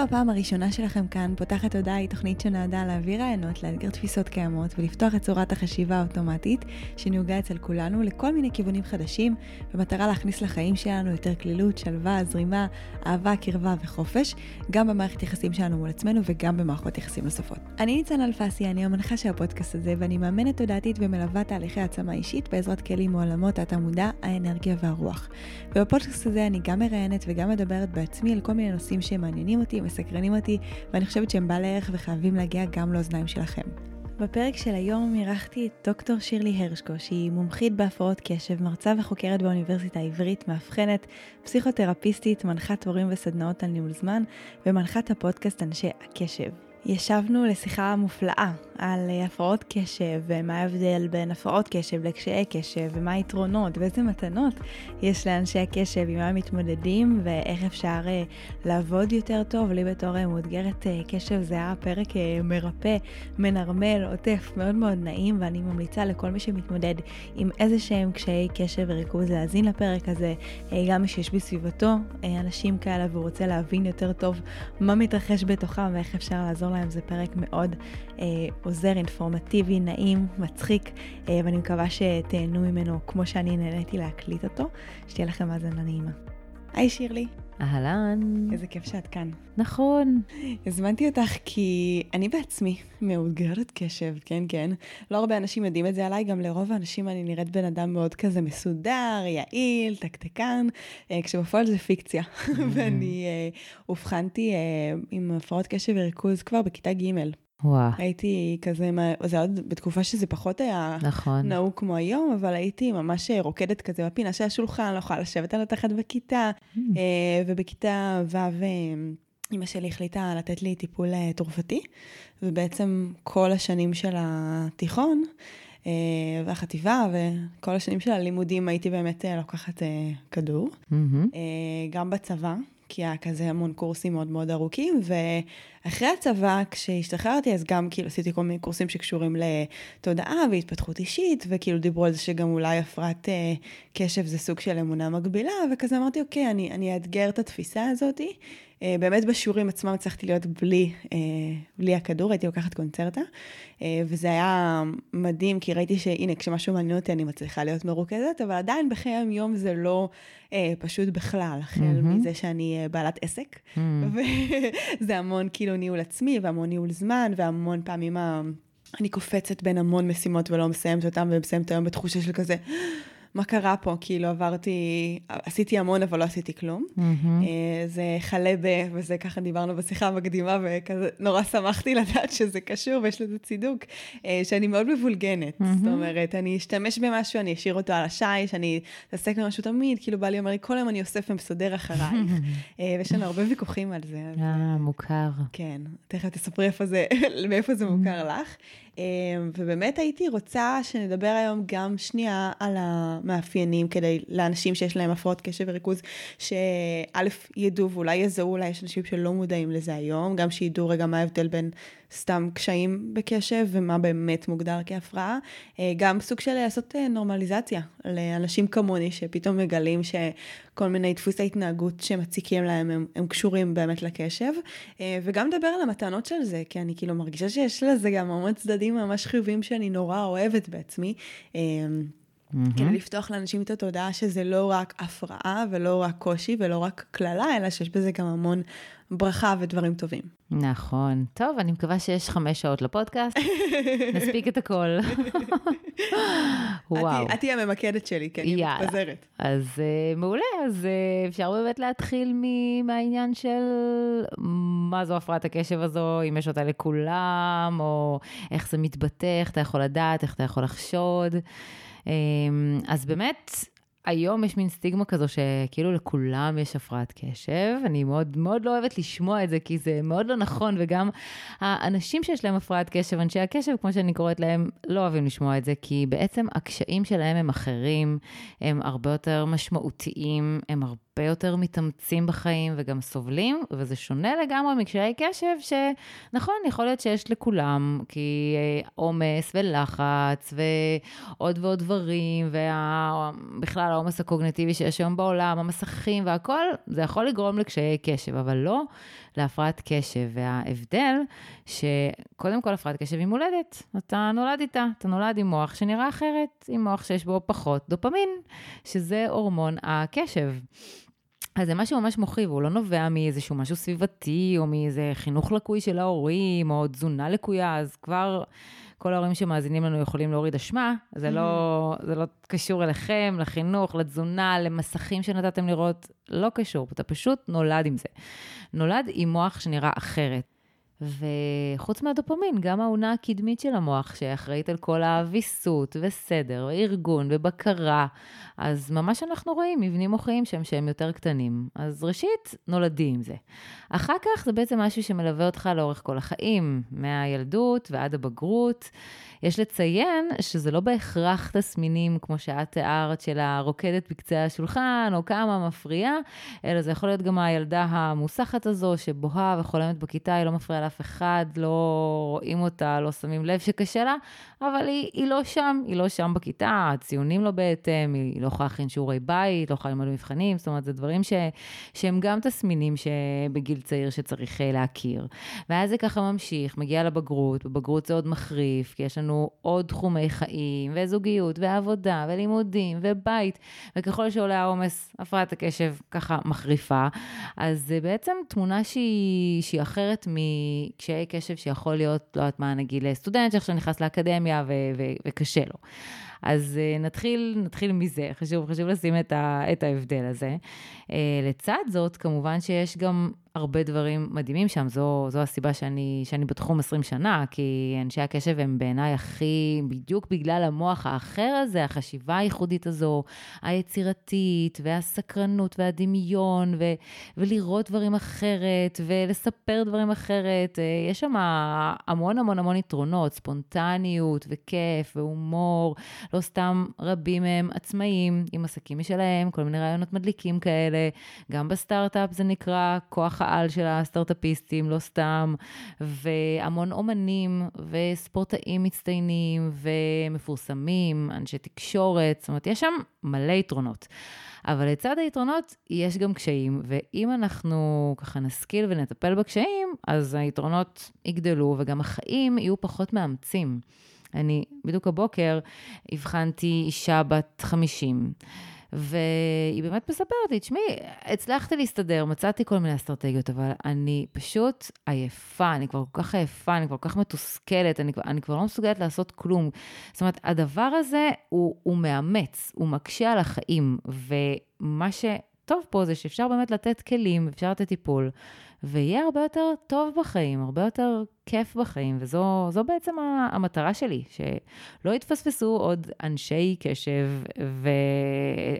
זו הפעם הראשונה שלכם כאן, פותחת הודעה היא תוכנית שנועדה להעביר רעיונות, לאתגר תפיסות קיימות ולפתוח את צורת החשיבה האוטומטית שנהוגה אצל כולנו לכל מיני כיוונים חדשים, במטרה להכניס לחיים שלנו יותר כלילות, שלווה, זרימה, אהבה, קרבה וחופש, גם במערכת יחסים שלנו מול עצמנו וגם במערכות יחסים נוספות. אני ניצן אלפסי, אני המנחה של הפודקאסט הזה ואני מאמנת תודעתית ומלווה תהליכי העצמה אישית בעזרת כלים מעולמות התמודה, האנרגיה והרוח. ובפודקאסט הזה אני גם מראיינת וגם מדברת בעצמי על כל מיני נושאים שמעניינים אותי, מסקרנים אותי, ואני חושבת שהם בעלי ערך וחייבים להגיע גם לאוזניים שלכם. בפרק של היום אירחתי את דוקטור שירלי הרשקו, שהיא מומחית בהפרעות קשב, מרצה וחוקרת באוניברסיטה העברית, מאבחנת, פסיכותרפיסטית, מנחת הורים וסדנאות על ניהול זמן, ומנחת הפודקאסט אנשי הקשב. ישבנו לשיחה מופלאה על אה, הפרעות קשב ומה ההבדל בין הפרעות קשב לקשיי קשב ומה היתרונות ואיזה מתנות יש לאנשי הקשב עם מה הם מתמודדים ואיך אפשר אה, לעבוד יותר טוב. לי בתור אה, מאותגרת קשב זה היה פרק מרפא, מנרמל, עוטף, מאוד מאוד נעים ואני ממליצה לכל מי שמתמודד עם איזה שהם קשיי קשב וריכוז להאזין לפרק הזה, גם מי שיש בסביבתו אנשים כאלה והוא רוצה להבין יותר טוב מה מתרחש בתוכם ואיך אפשר לעזור להם, זה פרק מאוד עוזר, אינפורמטיבי, נעים, מצחיק, אה, ואני מקווה שתהנו ממנו כמו שאני נהניתי להקליט אותו. שתהיה לכם האזנה נעימה. היי שירלי. אהלן. איזה כיף שאת כאן. נכון. הזמנתי אותך כי אני בעצמי מאותגרת קשב, כן, כן. לא הרבה אנשים יודעים את זה עליי, גם לרוב האנשים אני נראית בן אדם מאוד כזה מסודר, יעיל, תקתקן, אה, כשבפועל זה פיקציה. ואני אה, אובחנתי עם הפרעות קשב וריכוז כבר בכיתה ג'. וואו. הייתי כזה, זה עוד בתקופה שזה פחות היה נכון. נהוג כמו היום, אבל הייתי ממש רוקדת כזה בפינה של השולחן, לא יכולה לשבת על התחת בכיתה, mm. אה, ובכיתה ו' אימא שלי החליטה לתת לי טיפול אה, תרופתי, ובעצם כל השנים של התיכון, אה, והחטיבה וכל השנים של הלימודים הייתי באמת לוקחת כדור. Mm-hmm. גם בצבא, כי היה כזה המון קורסים מאוד מאוד ארוכים, ואחרי הצבא, כשהשתחררתי, אז גם כאילו עשיתי כל מיני קורסים שקשורים לתודעה והתפתחות אישית, וכאילו דיברו על זה שגם אולי הפרעת אה, קשב זה סוג של אמונה מגבילה, וכזה אמרתי, אוקיי, אני, אני אאתגר את התפיסה הזאתי. אה, באמת בשיעורים עצמם הצלחתי להיות בלי, אה, בלי הכדור, הייתי לוקחת קונצרטה, אה, וזה היה מדהים, כי ראיתי שהנה, כשמשהו מעניין אותי אני מצליחה להיות מרוכזת, אבל עדיין בחיי היום זה לא פשוט בכלל, החל mm-hmm. מזה שאני בעלת עסק, mm-hmm. וזה המון כאילו ניהול עצמי, והמון ניהול זמן, והמון פעמים אני קופצת בין המון משימות ולא מסיימת אותן, ומסיימת היום בתחושה של כזה... מה קרה פה? כאילו עברתי, עשיתי המון אבל לא עשיתי כלום. Mm-hmm. זה חלה ב... וזה ככה דיברנו בשיחה המקדימה, וכזה נורא שמחתי לדעת שזה קשור ויש לזה צידוק, אה, שאני מאוד מבולגנת. Mm-hmm. זאת אומרת, אני אשתמש במשהו, אני אשאיר אותו על השיש, אני אתעסק במשהו תמיד, כאילו בא לי אומר לי, כל היום אני אוסף ומסודר אחרייך, אה, ויש לנו הרבה ויכוחים על זה. אה, מוכר. כן, תכף תספרי איפה זה, מאיפה זה מוכר לך. אמ, ובאמת הייתי רוצה שנדבר היום גם שנייה על המאפיינים כדי לאנשים שיש להם הפרעות קשב וריכוז, שא' ידעו ואולי יזהו, אולי יש אנשים שלא מודעים לזה היום, גם שידעו רגע מה ההבדל בין סתם קשיים בקשב ומה באמת מוגדר כהפרעה. אה, גם סוג של לעשות אה, נורמליזציה לאנשים כמוני שפתאום מגלים שכל מיני דפוסי התנהגות שמציקים להם הם, הם קשורים באמת לקשב. אה, וגם לדבר על המתנות של זה, כי אני כאילו מרגישה שיש לזה גם המון צדדים ממש חיובים שאני נורא אוהבת בעצמי. Mm-hmm. כדי לפתוח לאנשים את התודעה שזה לא רק הפרעה ולא רק קושי ולא רק קללה, אלא שיש בזה גם המון ברכה ודברים טובים. נכון. טוב, אני מקווה שיש חמש שעות לפודקאסט, נספיק את הכל. וואו. את תהיי הממקדת שלי, כי אני מתפזרת. אז uh, מעולה, אז uh, אפשר באמת להתחיל מהעניין של מה זו הפרעת הקשב הזו, אם יש אותה לכולם, או איך זה מתבטא, איך אתה יכול לדעת, איך אתה יכול לחשוד. אמ, אז באמת, היום יש מין סטיגמה כזו שכאילו לכולם יש הפרעת קשב. אני מאוד מאוד לא אוהבת לשמוע את זה, כי זה מאוד לא נכון, וגם האנשים שיש להם הפרעת קשב, אנשי הקשב, כמו שאני קוראת להם, לא אוהבים לשמוע את זה, כי בעצם הקשיים שלהם הם אחרים, הם הרבה יותר משמעותיים, הם הרבה... הרבה יותר מתאמצים בחיים וגם סובלים, וזה שונה לגמרי מקשיי קשב, שנכון, יכול להיות שיש לכולם, כי אה, עומס ולחץ ועוד ועוד דברים, ובכלל העומס הקוגנטיבי שיש היום בעולם, המסכים והכול, זה יכול לגרום לקשיי קשב, אבל לא להפרעת קשב. וההבדל, שקודם כל הפרעת קשב היא מולדת, אתה נולד איתה, אתה נולד עם מוח שנראה אחרת, עם מוח שיש בו פחות דופמין, שזה הורמון הקשב. אז זה משהו ממש מוחי, והוא לא נובע מאיזשהו משהו סביבתי, או מאיזה חינוך לקוי של ההורים, או תזונה לקויה, אז כבר כל ההורים שמאזינים לנו יכולים להוריד אשמה. זה, לא, mm-hmm. זה לא קשור אליכם, לחינוך, לתזונה, למסכים שנתתם לראות, לא קשור, אתה פשוט נולד עם זה. נולד עם מוח שנראה אחרת. וחוץ מהדופמין, גם האונה הקדמית של המוח, שאחראית על כל האביסות וסדר וארגון ובקרה, אז ממש אנחנו רואים מבנים מוחיים שהם שהם יותר קטנים. אז ראשית, נולדים עם זה. אחר כך זה בעצם משהו שמלווה אותך לאורך כל החיים, מהילדות ועד הבגרות. יש לציין שזה לא בהכרח תסמינים, כמו שאת תיארת, של הרוקדת בקצה השולחן, או כמה מפריעה, אלא זה יכול להיות גם הילדה המוסחת הזו, שבוהה וחולמת בכיתה, היא לא מפריעה לאף אחד, לא רואים אותה, לא שמים לב שקשה לה, אבל היא, היא לא שם, היא לא שם בכיתה, הציונים לא בהתאם, היא לא יכולה להכין שיעורי בית, לא יכולה ללמוד מבחנים, זאת אומרת, זה דברים ש, שהם גם תסמינים שבגיל צעיר שצריך אה, להכיר. ואז זה ככה ממשיך, מגיע לבגרות, בבגרות זה עוד מחריף, כי יש לנו עוד תחומי חיים, וזוגיות, ועבודה, ולימודים, ובית, וככל שעולה העומס, הפרעת הקשב ככה מחריפה. אז זה בעצם תמונה שהיא, שהיא אחרת מקשיי קשב שיכול להיות, לא יודעת מה, נגיד לסטודנט שעכשיו נכנס לאקדמיה ו- ו- וקשה לו. אז uh, נתחיל, נתחיל מזה, חשוב, חשוב לשים את, ה, את ההבדל הזה. Uh, לצד זאת, כמובן שיש גם הרבה דברים מדהימים שם, זו, זו הסיבה שאני, שאני בתחום 20 שנה, כי אנשי הקשב הם בעיניי הכי, בדיוק בגלל המוח האחר הזה, החשיבה הייחודית הזו, היצירתית, והסקרנות, והדמיון, ו, ולראות דברים אחרת, ולספר דברים אחרת. אה, יש שם המון המון המון יתרונות, ספונטניות, וכיף, והומור. לא סתם רבים מהם עצמאים, עם עסקים משלהם, כל מיני רעיונות מדליקים כאלה. גם בסטארט-אפ זה נקרא כוח העל של הסטארט-אפיסטים, לא סתם, והמון אומנים וספורטאים מצטיינים ומפורסמים, אנשי תקשורת, זאת אומרת, יש שם מלא יתרונות. אבל לצד היתרונות יש גם קשיים, ואם אנחנו ככה נשכיל ונטפל בקשיים, אז היתרונות יגדלו וגם החיים יהיו פחות מאמצים. אני בדיוק הבוקר הבחנתי אישה בת 50. והיא באמת מספרת לי, תשמעי, הצלחתי להסתדר, מצאתי כל מיני אסטרטגיות, אבל אני פשוט עייפה, אני כבר כל כך עייפה, אני כבר כל כך מתוסכלת, אני, אני כבר לא מסוגלת לעשות כלום. זאת אומרת, הדבר הזה הוא, הוא מאמץ, הוא מקשה על החיים, ומה שטוב פה זה שאפשר באמת לתת כלים, אפשר לתת טיפול. ויהיה הרבה יותר טוב בחיים, הרבה יותר כיף בחיים, וזו בעצם המטרה שלי, שלא יתפספסו עוד אנשי קשב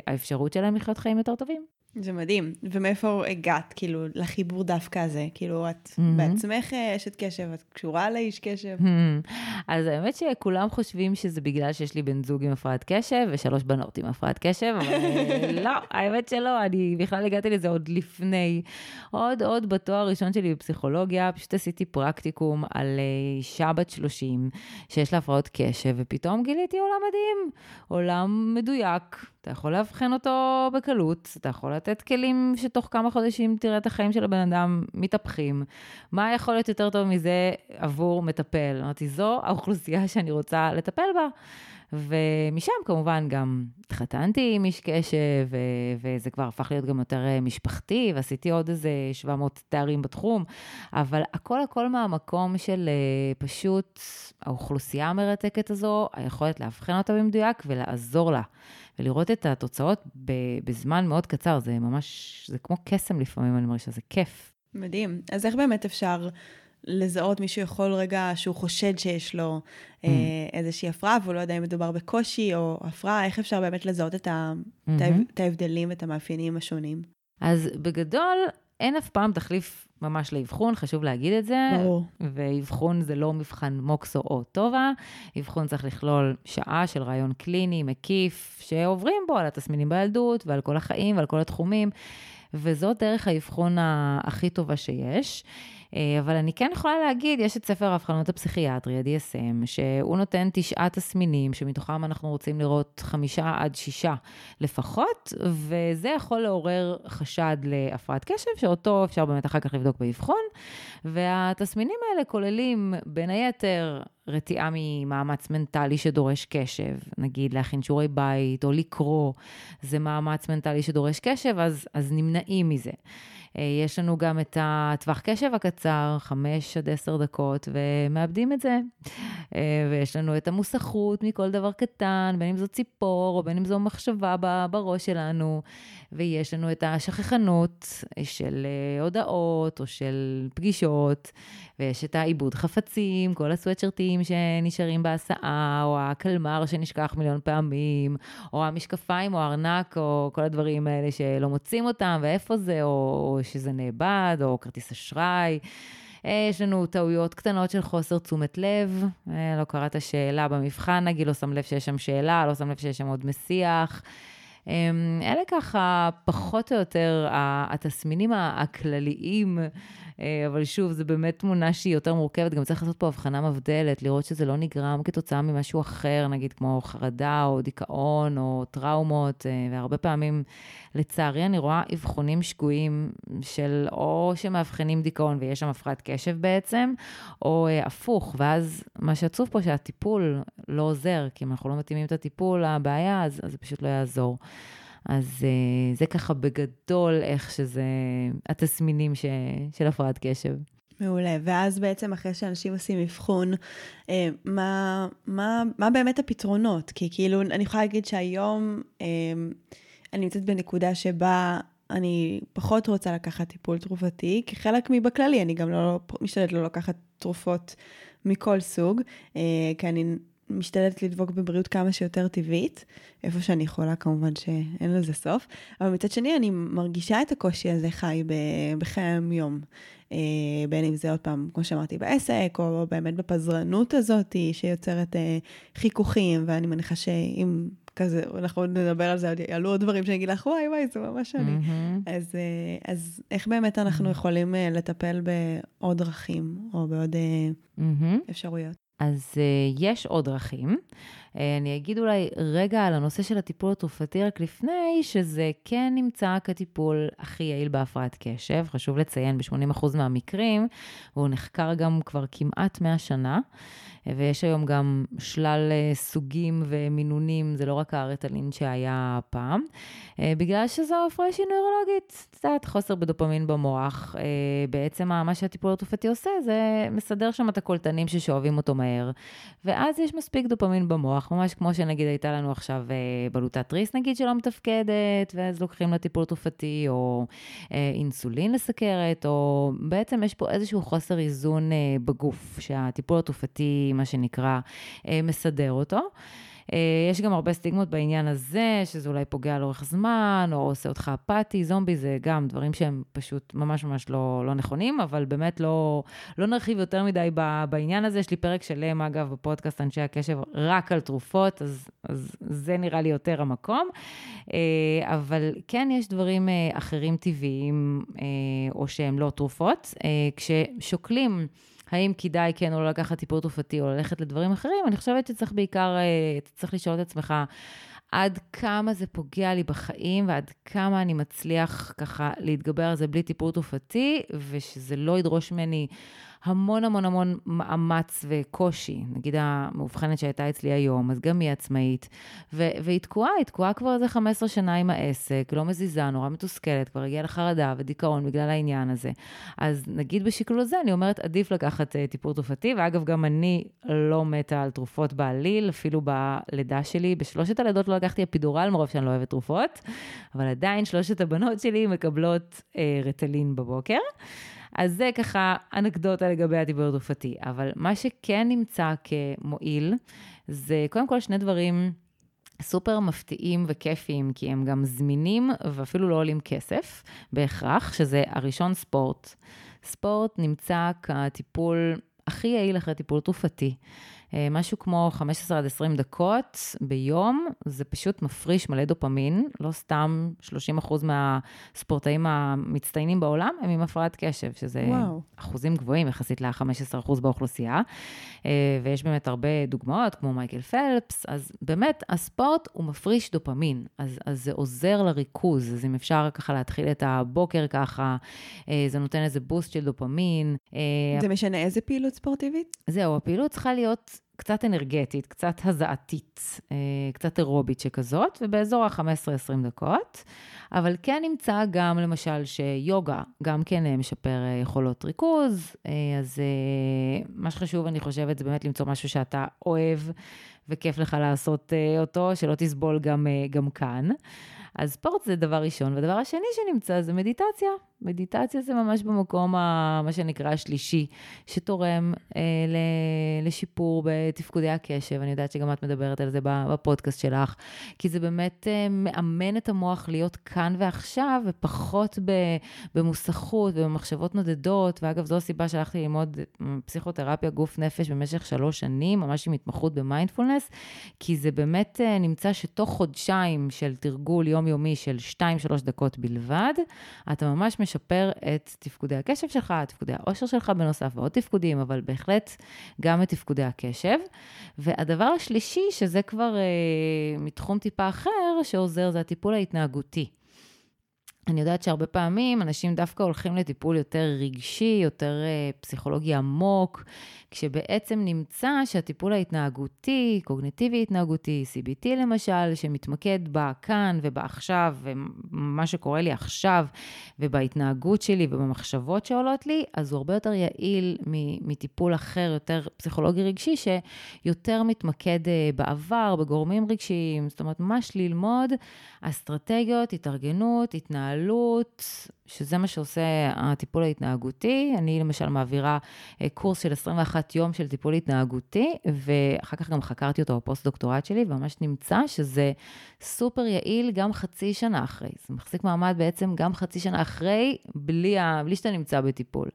והאפשרות שלהם לחיות חיים יותר טובים. זה מדהים. ומאיפה הגעת, כאילו, לחיבור דווקא הזה? כאילו, את mm-hmm. בעצמך אה, אשת קשב, את קשורה לאיש קשב? Mm-hmm. אז האמת שכולם חושבים שזה בגלל שיש לי בן זוג עם הפרעת קשב ושלוש בנות עם הפרעת קשב, אבל אה, לא, האמת שלא, אני בכלל הגעתי לזה עוד לפני. עוד, עוד בתואר הראשון שלי בפסיכולוגיה, פשוט עשיתי פרקטיקום על אה, אישה בת 30 שיש לה הפרעות קשב, ופתאום גיליתי עולם מדהים, עולם מדויק. אתה יכול לאבחן אותו בקלות, אתה יכול לתת כלים שתוך כמה חודשים תראה את החיים של הבן אדם מתהפכים. מה יכול להיות יותר טוב מזה עבור מטפל? אמרתי, זו האוכלוסייה שאני רוצה לטפל בה. ומשם כמובן גם התחתנתי עם איש קשב, וזה כבר הפך להיות גם יותר אה, משפחתי, ועשיתי עוד איזה 700 תארים בתחום, אבל הכל הכל מהמקום של אה, פשוט האוכלוסייה המרתקת הזו, היכולת לאבחן אותה במדויק ולעזור לה. ולראות את התוצאות בזמן מאוד קצר, זה ממש, זה כמו קסם לפעמים, אני מרגישה, זה כיף. מדהים. אז איך באמת אפשר לזהות, מישהו יכול רגע שהוא חושד שיש לו mm. איזושהי הפרעה, והוא לא יודע אם מדובר בקושי או הפרעה, איך אפשר באמת לזהות את, ה, mm-hmm. את ההבדלים ואת המאפיינים השונים? אז בגדול, אין אף פעם תחליף ממש לאבחון, חשוב להגיד את זה. ברור. ואבחון זה לא מבחן מוקסו או טובה. אבחון צריך לכלול שעה של רעיון קליני, מקיף, שעוברים בו על התסמינים בילדות ועל כל החיים ועל כל התחומים. וזאת דרך האבחון הכי טובה שיש. אה, אבל אני כן יכולה להגיד, יש את ספר האבחנות הפסיכיאטרי, ה-DSM, שהוא נותן תשעה תסמינים, שמתוכם אנחנו רוצים לראות חמישה עד שישה לפחות, וזה יכול לעורר חשד להפרעת קשב, שאותו אפשר באמת אחר כך לבדוק באבחון. והתסמינים האלה כוללים, בין היתר, רתיעה ממאמץ מנטלי שדורש קשב, נגיד להכין שיעורי בית או לקרוא, זה מאמץ מנטלי שדורש קשב, אז, אז נמנעים מזה. אה, יש לנו גם את הטווח קשב הקצר, 5 עד 10 דקות, ומאבדים את זה. אה, ויש לנו את המוסכות מכל דבר קטן, בין אם זו ציפור, או בין אם זו מחשבה בראש שלנו. ויש לנו את השכחנות של אה, הודעות, או של פגישות, ויש את העיבוד חפצים, כל הסוואטשרטים שנשארים בהסעה, או הקלמר שנשכח מיליון פעמים, או המשקפיים, או הארנק, או כל הדברים האלה שלא מוצאים אותם, ואיפה זה, או שזה נאבד, או כרטיס אשראי. אה, יש לנו טעויות קטנות של חוסר תשומת לב, אה, לא קראת שאלה במבחן, נגיד, לא שם לב שיש שם שאלה, לא שם לב שיש שם עוד מסיח. אמ, אלה ככה פחות או יותר התסמינים הכלליים אבל שוב, זו באמת תמונה שהיא יותר מורכבת, גם צריך לעשות פה הבחנה מבדלת, לראות שזה לא נגרם כתוצאה ממשהו אחר, נגיד כמו חרדה או דיכאון או טראומות, אה, והרבה פעמים, לצערי, אני רואה אבחונים שגויים של או שמאבחנים דיכאון ויש שם הפרעת קשב בעצם, או אה, הפוך, ואז מה שעצוב פה שהטיפול לא עוזר, כי אם אנחנו לא מתאימים את הטיפול לבעיה, אז, אז זה פשוט לא יעזור. אז uh, זה ככה בגדול איך שזה, התסמינים ש, של הפרעת קשב. מעולה. ואז בעצם אחרי שאנשים עושים אבחון, אה, מה, מה, מה באמת הפתרונות? כי כאילו, אני יכולה להגיד שהיום אה, אני נמצאת בנקודה שבה אני פחות רוצה לקחת טיפול תרופתי, כי חלק מבכללי, אני גם לא משתדלת לא לקחת תרופות מכל סוג, אה, כי אני משתדלת לדבוק בבריאות כמה שיותר טבעית, איפה שאני יכולה, כמובן שאין לזה סוף, אבל מצד שני אני מרגישה את הקושי הזה חי בחיי היום-יום. אה, בין אם זה עוד פעם, כמו שאמרתי, בעסק, או באמת בפזרנות הזאת שיוצרת אה, חיכוכים, ואני מניחה שאם כזה, אנחנו עוד נדבר על זה, יעלו עוד דברים שאני אגיד לך, וואי וואי, זה ממש אני. Mm-hmm. אז, אה, אז איך באמת אנחנו mm-hmm. יכולים לטפל בעוד דרכים, או בעוד mm-hmm. אפשרויות? אז uh, יש עוד דרכים. Uh, אני אגיד אולי רגע על הנושא של הטיפול התרופתי רק לפני, שזה כן נמצא כטיפול הכי יעיל בהפרעת קשב. חשוב לציין, ב-80% מהמקרים, והוא נחקר גם כבר כמעט 100 שנה. ויש היום גם שלל אה, סוגים ומינונים, זה לא רק הארטלין שהיה פעם, אה, בגלל שזו הפרעה שהיא נוירולוגית, יודעת, חוסר בדופמין במוח. אה, בעצם מה שהטיפול התרופתי עושה, זה מסדר שם את הקולטנים ששואבים אותו מהר, ואז יש מספיק דופמין במוח, ממש כמו שנגיד הייתה לנו עכשיו בלוטת תריס, נגיד, שלא מתפקדת, ואז לוקחים לה טיפול תרופתי, או אינסולין לסכרת, או בעצם יש פה איזשהו חוסר איזון בגוף, שהטיפול התרופתי מה שנקרא, אה, מסדר אותו. אה, יש גם הרבה סטיגמות בעניין הזה, שזה אולי פוגע לאורך זמן, או עושה אותך אפאתי, זומבי, זה גם דברים שהם פשוט ממש ממש לא, לא נכונים, אבל באמת לא, לא נרחיב יותר מדי בעניין הזה. יש לי פרק שלם, אגב, בפודקאסט אנשי הקשב, רק על תרופות, אז, אז זה נראה לי יותר המקום. אה, אבל כן, יש דברים אחרים טבעיים, או שהם לא תרופות. כששוקלים... האם כדאי כן או לא לקחת טיפול תרופתי או ללכת לדברים אחרים, אני חושבת שצריך בעיקר, אה, צריך לשאול את עצמך, עד כמה זה פוגע לי בחיים ועד כמה אני מצליח ככה להתגבר על זה בלי טיפול תרופתי, ושזה לא ידרוש ממני המון המון המון מאמץ וקושי. נגיד המאובחנת שהייתה אצלי היום, אז גם היא עצמאית, ו- והיא תקועה, היא תקועה כבר איזה 15 שנה עם העסק, לא מזיזה, נורא מתוסכלת, כבר הגיעה לחרדה ודיכאון בגלל העניין הזה. אז נגיד בשקלול הזה, אני אומרת, עדיף לקחת uh, טיפול תרופתי, ואגב, גם אני לא מתה על תרופות בעליל, אפילו בלידה שלי, בשלושת הלידות לא לקחתי אפידורל, מרוב שאני לא אוהבת תרופות, אבל עדיין שלושת הבנות שלי מקבלות uh, רטלין בבוקר. אז זה ככה אנקדוטה לגבי הטיפול התרופתי. אבל מה שכן נמצא כמועיל, זה קודם כל שני דברים סופר מפתיעים וכיפיים, כי הם גם זמינים ואפילו לא עולים כסף בהכרח, שזה הראשון ספורט. ספורט נמצא כטיפול הכי יעיל אחרי טיפול תרופתי. אה, משהו כמו 15 עד 20 דקות ביום, זה פשוט מפריש מלא דופמין, לא סתם 30 אחוז מהספורטאים המצטיינים בעולם הם עם הפרעת קשב, שזה וואו. אחוזים גבוהים יחסית ל-15 אחוז באוכלוסייה. אה, ויש באמת הרבה דוגמאות, כמו מייקל פלפס, אז באמת, הספורט הוא מפריש דופמין, אז, אז זה עוזר לריכוז, אז אם אפשר ככה להתחיל את הבוקר ככה, אה, זה נותן איזה בוסט של דופמין. זה משנה איזה פעילות ספורטיבית? זהו, הפעילות צריכה להיות קצת אנרגטית, קצת הזעתית, אה, קצת אירובית שכזאת, ובאזור ה-15-20 דקות. אבל כן נמצא גם, למשל, שיוגה גם כן אה, משפר אה, יכולות ריכוז, אז מה שחשוב, אני חושבת, זה באמת למצוא משהו שאתה אוהב וכיף לך לעשות אותו, שלא תסבול גם, גם כאן. אז ספורט זה דבר ראשון, והדבר השני שנמצא זה מדיטציה. מדיטציה זה ממש במקום, ה, מה שנקרא, השלישי, שתורם אה, לשיפור בתפקודי הקשב. אני יודעת שגם את מדברת על זה בפודקאסט שלך, כי זה באמת אה, מאמן את המוח להיות כאן ועכשיו, ופחות במוסכות ובמחשבות נודדות. ואגב, זו הסיבה שהלכתי ללמוד פסיכותרפיה גוף נפש במשך שלוש שנים, ממש עם התמחות במיינדפולנס, כי זה באמת אה, נמצא שתוך חודשיים של תרגול יומיומי של 2-3 דקות בלבד, אתה ממש משפר את תפקודי הקשב שלך, תפקודי העושר שלך בנוסף, ועוד תפקודים, אבל בהחלט גם את תפקודי הקשב. והדבר השלישי, שזה כבר אה, מתחום טיפה אחר, שעוזר, זה הטיפול ההתנהגותי. אני יודעת שהרבה פעמים אנשים דווקא הולכים לטיפול יותר רגשי, יותר אה, פסיכולוגי עמוק, כשבעצם נמצא שהטיפול ההתנהגותי, קוגנטיבי התנהגותי, CBT למשל, שמתמקד בכאן ובעכשיו, ומה שקורה לי עכשיו, ובהתנהגות שלי ובמחשבות שעולות לי, אז הוא הרבה יותר יעיל מטיפול אחר, יותר פסיכולוגי רגשי, שיותר מתמקד אה, בעבר, בגורמים רגשיים, זאת אומרת, ממש ללמוד אסטרטגיות, התארגנות, התנהלות, שזה מה שעושה הטיפול ההתנהגותי. אני למשל מעבירה אה, קורס של 21 יום של טיפול התנהגותי, ואחר כך גם חקרתי אותו בפוסט-דוקטורט שלי, וממש נמצא שזה סופר יעיל גם חצי שנה אחרי. זה מחזיק מעמד בעצם גם חצי שנה אחרי, בלי, ה... בלי שאתה נמצא בטיפול.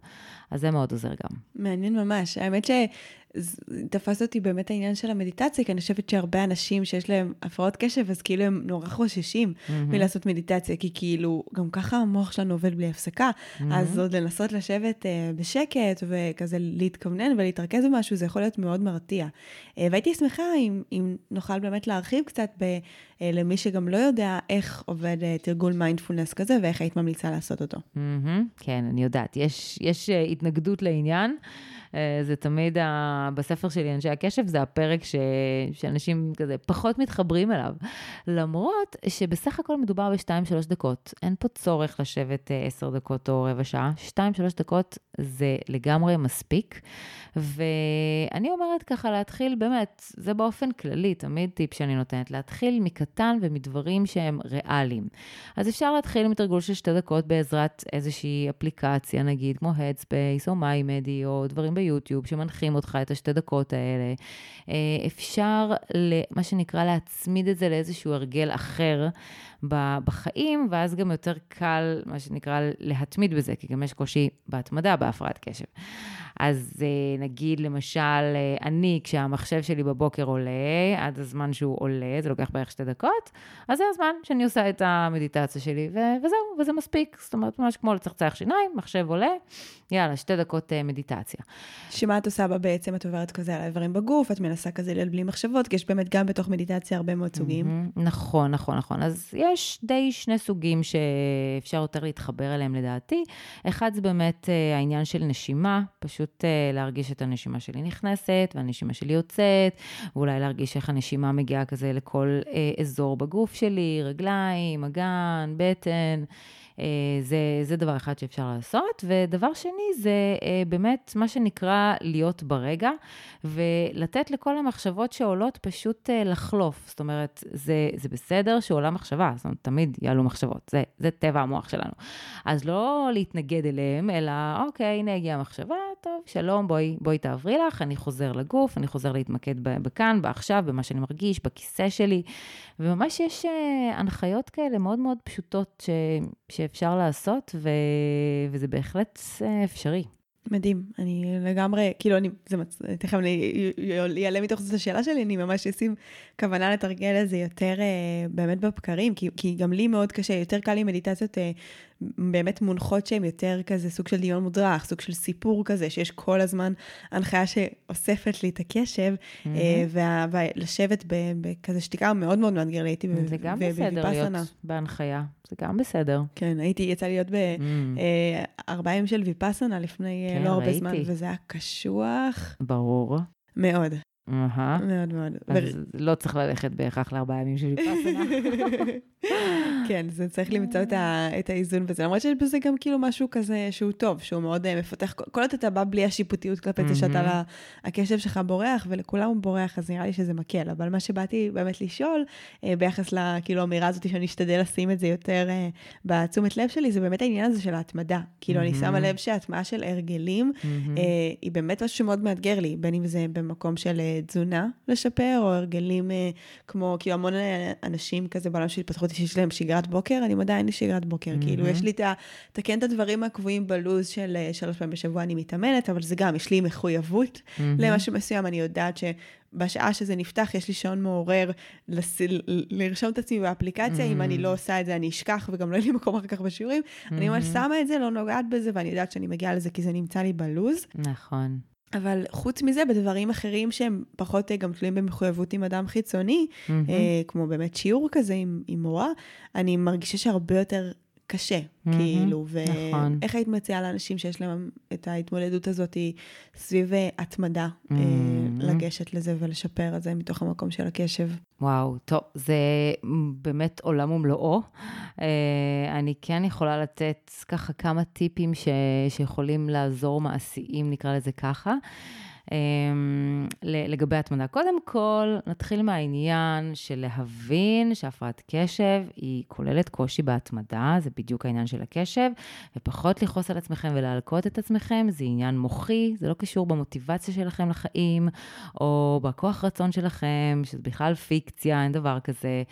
אז זה מאוד עוזר גם. מעניין ממש. האמת ש... תפס אותי באמת העניין של המדיטציה, כי אני חושבת שהרבה אנשים שיש להם הפרעות קשב, אז כאילו הם נורא חוששים mm-hmm. מלעשות מדיטציה, כי כאילו, גם ככה המוח שלנו עובד בלי הפסקה, mm-hmm. אז עוד לנסות לשבת uh, בשקט וכזה להתכוונן ולהתרכז במשהו, זה יכול להיות מאוד מרתיע. Uh, והייתי שמחה אם, אם נוכל באמת להרחיב קצת ב, uh, למי שגם לא יודע איך עובד uh, תרגול מיינדפולנס כזה, ואיך היית ממליצה לעשות אותו. Mm-hmm. כן, אני יודעת, יש, יש uh, התנגדות לעניין. אה, זה תמיד, ה... בספר שלי, אנשי הקשב, זה הפרק ש... שאנשים כזה פחות מתחברים אליו. למרות שבסך הכל מדובר ב-2-3 דקות. אין פה צורך לשבת 10 אה, דקות או רבע שעה. 2-3 דקות זה לגמרי מספיק. ואני אומרת ככה, להתחיל באמת, זה באופן כללי, תמיד טיפ שאני נותנת, להתחיל מקטן ומדברים שהם ריאליים. אז אפשר להתחיל מתרגול של שתי דקות בעזרת איזושהי אפליקציה, נגיד, כמו Headspace או MyMedi או דברים ביוטיוב שמנחים אותך את השתי דקות האלה. אה, אפשר, מה שנקרא, להצמיד את זה לאיזשהו הרגל אחר. בחיים, ואז גם יותר קל, מה שנקרא, להתמיד בזה, כי גם יש קושי בהתמדה בהפרעת קשב. אז אה, נגיד, למשל, אה, אני, כשהמחשב שלי בבוקר עולה, עד הזמן שהוא עולה, זה לוקח בערך שתי דקות, אז זה הזמן שאני עושה את המדיטציה שלי, ו- וזהו, וזה מספיק. זאת אומרת, ממש כמו לצחצח שיניים, מחשב עולה, יאללה, שתי דקות uh, מדיטציה. שמה את עושה בה בעצם? את עוברת כזה על האיברים בגוף, את מנסה כזה ליל בלי מחשבות, כי יש באמת גם בתוך מדיטציה הרבה מאוד סוגים. Mm-hmm, נכון, נכון, נכון. אז יש די שני סוגים שאפשר יותר להתחבר אליהם לדעתי. אחד זה באמת uh, העניין של נשימה, פשוט uh, להרגיש את הנשימה שלי נכנסת והנשימה שלי יוצאת, ואולי להרגיש איך הנשימה מגיעה כזה לכל uh, אזור בגוף שלי, רגליים, אגן, בטן. זה, זה דבר אחד שאפשר לעשות. ודבר שני, זה באמת מה שנקרא להיות ברגע, ולתת לכל המחשבות שעולות פשוט לחלוף. זאת אומרת, זה, זה בסדר שעולה מחשבה, זאת אומרת, תמיד יעלו מחשבות, זה, זה טבע המוח שלנו. אז לא להתנגד אליהם, אלא אוקיי, הנה הגיעה המחשבה, טוב, שלום, בואי, בואי תעברי לך, אני חוזר לגוף, אני חוזר להתמקד בכאן, בעכשיו, במה שאני מרגיש, בכיסא שלי. וממש יש הנחיות כאלה מאוד מאוד פשוטות ש, שאפשר לעשות, ו, וזה בהחלט uh, אפשרי. מדהים, אני לגמרי, כאילו, אני, זה מצ... תכף אני אעלה מתוך זאת השאלה שלי, אני ממש אשים כוונה לתרגל את זה יותר אה, באמת בבקרים, כי, כי גם לי מאוד קשה, יותר קל לי מדיטציות אה, באמת מונחות שהן יותר כזה סוג של דיון מודרך, סוג של סיפור כזה, שיש כל הזמן הנחיה שאוספת לי את הקשב, mm-hmm. וה, ולשבת בכזה שתיקה מאוד מאוד מאתגר הייתי בוויפאסנה. זה גם בסדר להיות בהנחיה, זה גם בסדר. כן, הייתי, יצא להיות בארבעה mm. ימים של ויפאסנה לפני כן, לא הרבה ראיתי. זמן, וזה היה קשוח. ברור. מאוד. Uh-huh. מאוד מאוד. אז. לא צריך ללכת בהכרח לארבעה ימים של ויפאסנה. כן, זה צריך למצוא את, האיזון בזה. למרות שיש בזה גם כאילו משהו כזה שהוא טוב, שהוא מאוד uh, מפתח, כל עוד אתה בא בלי השיפוטיות כלפי זה שאתה, הקשב שלך בורח, ולכולם הוא בורח, אז נראה לי שזה מקל. אבל מה שבאתי באמת לשאול, uh, ביחס לכאילו האמירה הזאת שאני אשתדל לשים את זה יותר uh, בתשומת לב שלי, זה באמת העניין הזה של ההתמדה. כאילו, אני שמה לב שההטמעה של הרגלים, היא באמת משהו שמאוד מאתגר לי, בין אם זה במקום של תזונה לשפר, או הרגלים כמו, כאילו המון אנשים כזה בעולם של התפתחות שיש להם שגרת בוקר, אני מודה, אין לי שגרת בוקר. Mm-hmm. כאילו, יש לי את ה... תקן את הדברים הקבועים בלוז של אה, שלוש פעמים בשבוע אני מתאמנת, אבל זה גם, יש לי מחויבות mm-hmm. למשהו מסוים, אני יודעת שבשעה שזה נפתח, יש לי שעון מעורר לס... לרשום את עצמי באפליקציה, mm-hmm. אם אני לא עושה את זה, אני אשכח, וגם לא יהיה לי מקום אחר כך בשיעורים. Mm-hmm. אני ממש שמה את זה, לא נוגעת בזה, ואני יודעת שאני מגיעה לזה כי זה נמצא לי בלוז. נכון. אבל חוץ מזה, בדברים אחרים שהם פחות אה, גם תלויים במחויבות עם אדם חיצוני, mm-hmm. אה, כמו באמת שיעור כזה עם, עם מורה, אני מרגישה שהרבה יותר קשה, mm-hmm, כאילו, ואיך נכון. היית מציעה לאנשים שיש להם את ההתמודדות הזאת סביב אה, התמדה, mm-hmm. לגשת לזה ולשפר את זה מתוך המקום של הקשב? וואו, טוב, זה באמת עולם ומלואו. אה, אני כן יכולה לתת ככה כמה טיפים ש, שיכולים לעזור מעשיים, נקרא לזה ככה. אמ, לגבי התמדה. קודם כל, נתחיל מהעניין של להבין שהפרעת קשב היא כוללת קושי בהתמדה, זה בדיוק העניין של הקשב, ופחות לכעוס על עצמכם ולהלקות את עצמכם, זה עניין מוחי, זה לא קשור במוטיבציה שלכם לחיים, או בכוח רצון שלכם, שזה בכלל פיקציה, אין דבר כזה.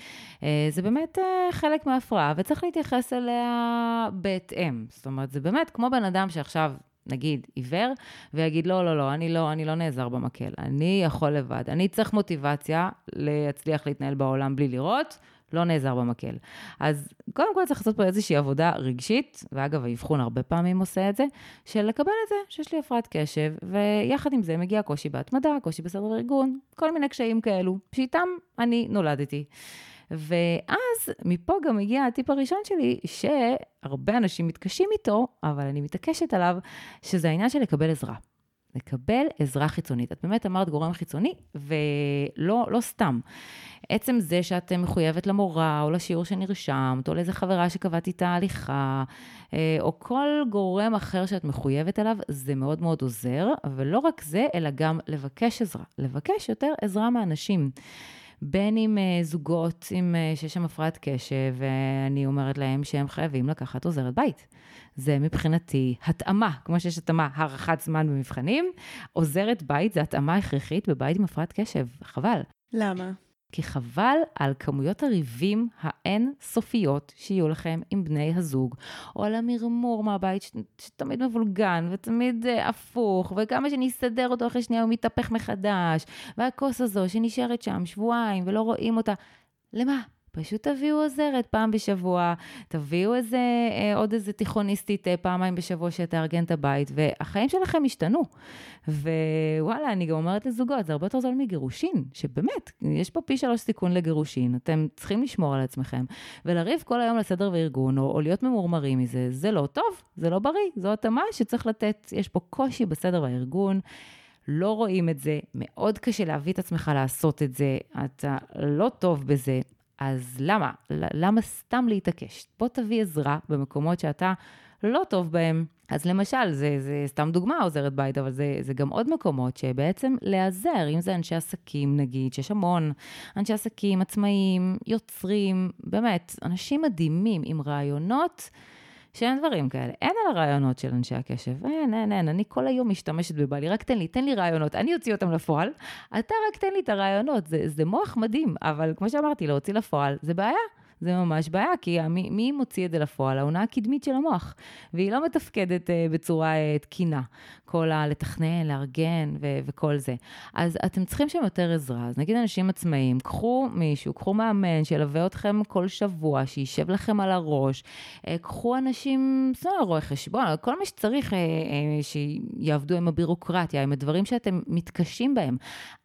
אה, זה באמת אה, חלק מההפרעה, וצריך להתייחס אליה בהתאם. זאת אומרת, זה באמת כמו בן אדם שעכשיו... נגיד, עיוור, ויגיד, לא, לא, לא, אני לא, אני לא נעזר במקל, אני יכול לבד. אני צריך מוטיבציה להצליח להתנהל בעולם בלי לראות, לא נעזר במקל. אז קודם כל צריך לעשות פה איזושהי עבודה רגשית, ואגב, האבחון הרבה פעמים עושה את זה, של לקבל את זה שיש לי הפרעת קשב, ויחד עם זה מגיע קושי בהתמדה, קושי בסדר ארגון, כל מיני קשיים כאלו, שאיתם אני נולדתי. ואז מפה גם הגיע הטיפ הראשון שלי, שהרבה אנשים מתקשים איתו, אבל אני מתעקשת עליו, שזה העניין של לקבל עזרה. לקבל עזרה חיצונית. את באמת אמרת גורם חיצוני, ולא לא סתם. עצם זה שאת מחויבת למורה, או לשיעור שנרשמת, או לאיזה חברה שקבעת איתה הליכה, אה, או כל גורם אחר שאת מחויבת אליו, זה מאוד מאוד עוזר, ולא רק זה, אלא גם לבקש עזרה. לבקש יותר עזרה מאנשים. בין עם uh, זוגות עם, uh, שיש שם הפרעת קשב, ואני אומרת להם שהם חייבים לקחת עוזרת בית. זה מבחינתי התאמה, כמו שיש התאמה, הארכת זמן במבחנים, עוזרת בית זה התאמה הכרחית בבית עם הפרעת קשב, חבל. למה? כי חבל על כמויות הריבים האין-סופיות שיהיו לכם עם בני הזוג, או על המרמור מהבית ש... שתמיד מבולגן ותמיד uh, הפוך, וכמה שנסתדר אותו אחרי שנייה הוא מתהפך מחדש, והכוס הזו שנשארת שם שבועיים ולא רואים אותה. למה? פשוט תביאו עוזרת פעם בשבוע, תביאו איזה, אה, עוד איזה תיכוניסטית אה, פעמיים בשבוע שתארגן את הבית, והחיים שלכם ישתנו. ווואלה, אני גם אומרת לזוגות, זה הרבה יותר זול מגירושין, שבאמת, יש פה פי שלוש סיכון לגירושין, אתם צריכים לשמור על עצמכם. ולריב כל היום לסדר וארגון, או, או להיות ממורמרים מזה, זה לא טוב, זה לא בריא, זו התאמה שצריך לתת, יש פה קושי בסדר והארגון. לא רואים את זה, מאוד קשה להביא את עצמך לעשות את זה, אתה לא טוב בזה, אז למה? למה סתם להתעקש? בוא תביא עזרה במקומות שאתה לא טוב בהם. אז למשל, זה, זה סתם דוגמה עוזרת בית, אבל זה, זה גם עוד מקומות שבעצם להיעזר, אם זה אנשי עסקים נגיד, שיש המון אנשי עסקים, עצמאים, יוצרים, באמת, אנשים מדהימים עם רעיונות. שאין דברים כאלה. אין על הרעיונות של אנשי הקשב. אין, אין, אין. אני כל היום משתמשת בבעלי, רק תן לי, תן לי רעיונות. אני אוציא אותם לפועל, אתה רק תן לי את הרעיונות. זה, זה מוח מדהים, אבל כמו שאמרתי, להוציא לפועל זה בעיה. זה ממש בעיה, כי מי, מי מוציא את זה לפועל? העונה הקדמית של המוח, והיא לא מתפקדת uh, בצורה uh, תקינה. כל ה... לתכנן, לארגן ו- וכל זה. אז אתם צריכים שם יותר עזרה. אז נגיד אנשים עצמאיים, קחו מישהו, קחו מאמן שילווה אתכם כל שבוע, שישב לכם על הראש, uh, קחו אנשים, זאת אומרת, רואי חשבון, כל מה שצריך uh, uh, שיעבדו עם הבירוקרטיה, עם הדברים שאתם מתקשים בהם.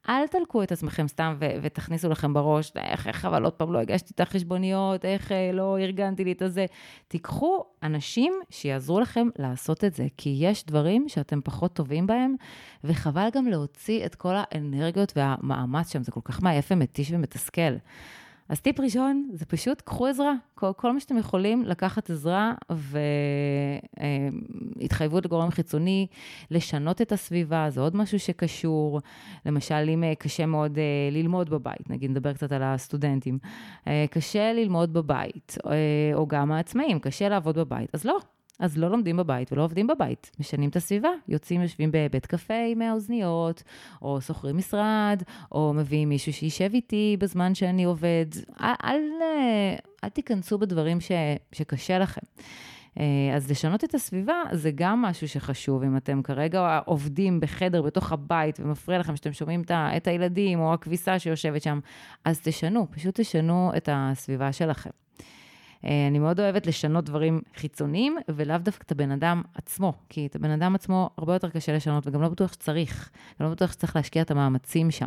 אל תלקו את עצמכם סתם ו- ותכניסו לכם בראש, איך, איך אבל עוד פעם לא הגשתי את החשבוניות, איך אה, לא ארגנתי לי את הזה. תיקחו אנשים שיעזרו לכם לעשות את זה, כי יש דברים שאתם פחות טובים בהם, וחבל גם להוציא את כל האנרגיות והמאמץ שם, זה כל כך מעייף ומתיש ומתסכל. אז טיפ ראשון, זה פשוט קחו עזרה. כל, כל מה שאתם יכולים, לקחת עזרה והתחייבות לגורם חיצוני, לשנות את הסביבה, זה עוד משהו שקשור. למשל, אם אה, קשה מאוד אה, ללמוד בבית, נגיד נדבר קצת על הסטודנטים, אה, קשה ללמוד בבית, או גם העצמאים, קשה לעבוד בבית, אז לא, אז לא לומדים בבית ולא עובדים בבית. משנים את הסביבה, יוצאים, יושבים בבית קפה עם האוזניות, או שוכרים משרד, או מביאים מישהו שישב איתי בזמן שאני עובד. אל, אל, אל תיכנסו בדברים ש, שקשה לכם. אה, אז לשנות את הסביבה זה גם משהו שחשוב. אם אתם כרגע עובדים בחדר בתוך הבית ומפריע לכם שאתם שומעים את הילדים או הכביסה שיושבת שם, אז תשנו, פשוט תשנו את הסביבה שלכם. אה, אני מאוד אוהבת לשנות דברים חיצוניים, ולאו דווקא את הבן אדם עצמו, כי את הבן אדם עצמו הרבה יותר קשה לשנות, וגם לא בטוח שצריך, גם לא בטוח שצריך להשקיע את המאמצים שם.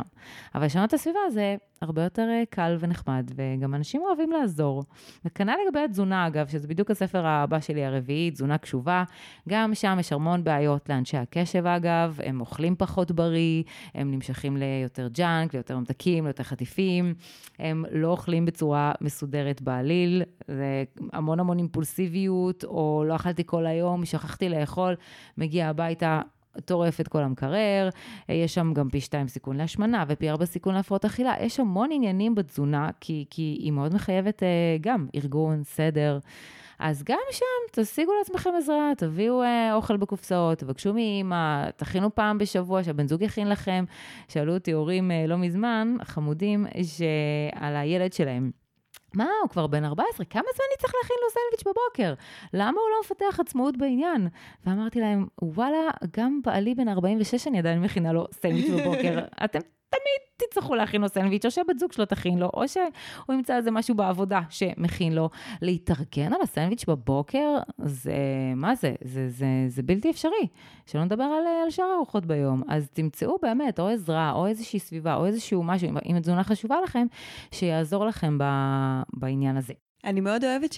אבל לשנות את הסביבה זה הרבה יותר אה, קל ונחמד, וגם אנשים אוהבים לעזור. וכנ"ל לגבי התזונה, אגב, שזה בדיוק הספר הבא שלי, הרביעי, תזונה קשובה. גם שם יש המון בעיות לאנשי הקשב, אגב, הם אוכלים פחות בריא, הם נמשכים ליותר ג'אנק, ליותר ממתקים, ליותר חטיפים, הם לא אוכלים בצורה מסודרת בעליל, זה המון המון אימפולסיביות, או לא אכלתי כל היום, שכחתי לאכול, מגיע הביתה, טורף את כל המקרר, יש שם גם פי שתיים סיכון להשמנה ופי ארבע סיכון להפרעות אכילה. יש המון עניינים בתזונה, כי, כי היא מאוד מחייבת אה, גם ארגון, סדר. אז גם שם תשיגו לעצמכם עזרה, תביאו אה, אוכל בקופסאות, תבקשו מאמא, תכינו פעם בשבוע, שהבן זוג יכין לכם. שאלו אותי הורים אה, לא מזמן, חמודים, שעל הילד שלהם. מה, הוא כבר בן 14, כמה זמן אני צריך להכין לו סנדוויץ' בבוקר? למה הוא לא מפתח עצמאות בעניין? ואמרתי להם, וואלה, גם בעלי בן 46, אני עדיין מכינה לו סנדוויץ' בבוקר. אתם תמיד תצטרכו להכין לו סנדוויץ', או שבת זוג שלו תכין לו, או שהוא ימצא איזה משהו בעבודה שמכין לו. להתארגן על הסנדוויץ' בבוקר, זה, מה זה? זה, זה, זה בלתי אפשרי. שלא נדבר על, על שאר הארוחות ביום. אז תמצאו באמת או עזרה, או איזושהי סביבה, או איזשהו משהו, אם התזונה חשובה לכם, שיעזור לכם ב, בעניין הזה. אני מאוד אוהבת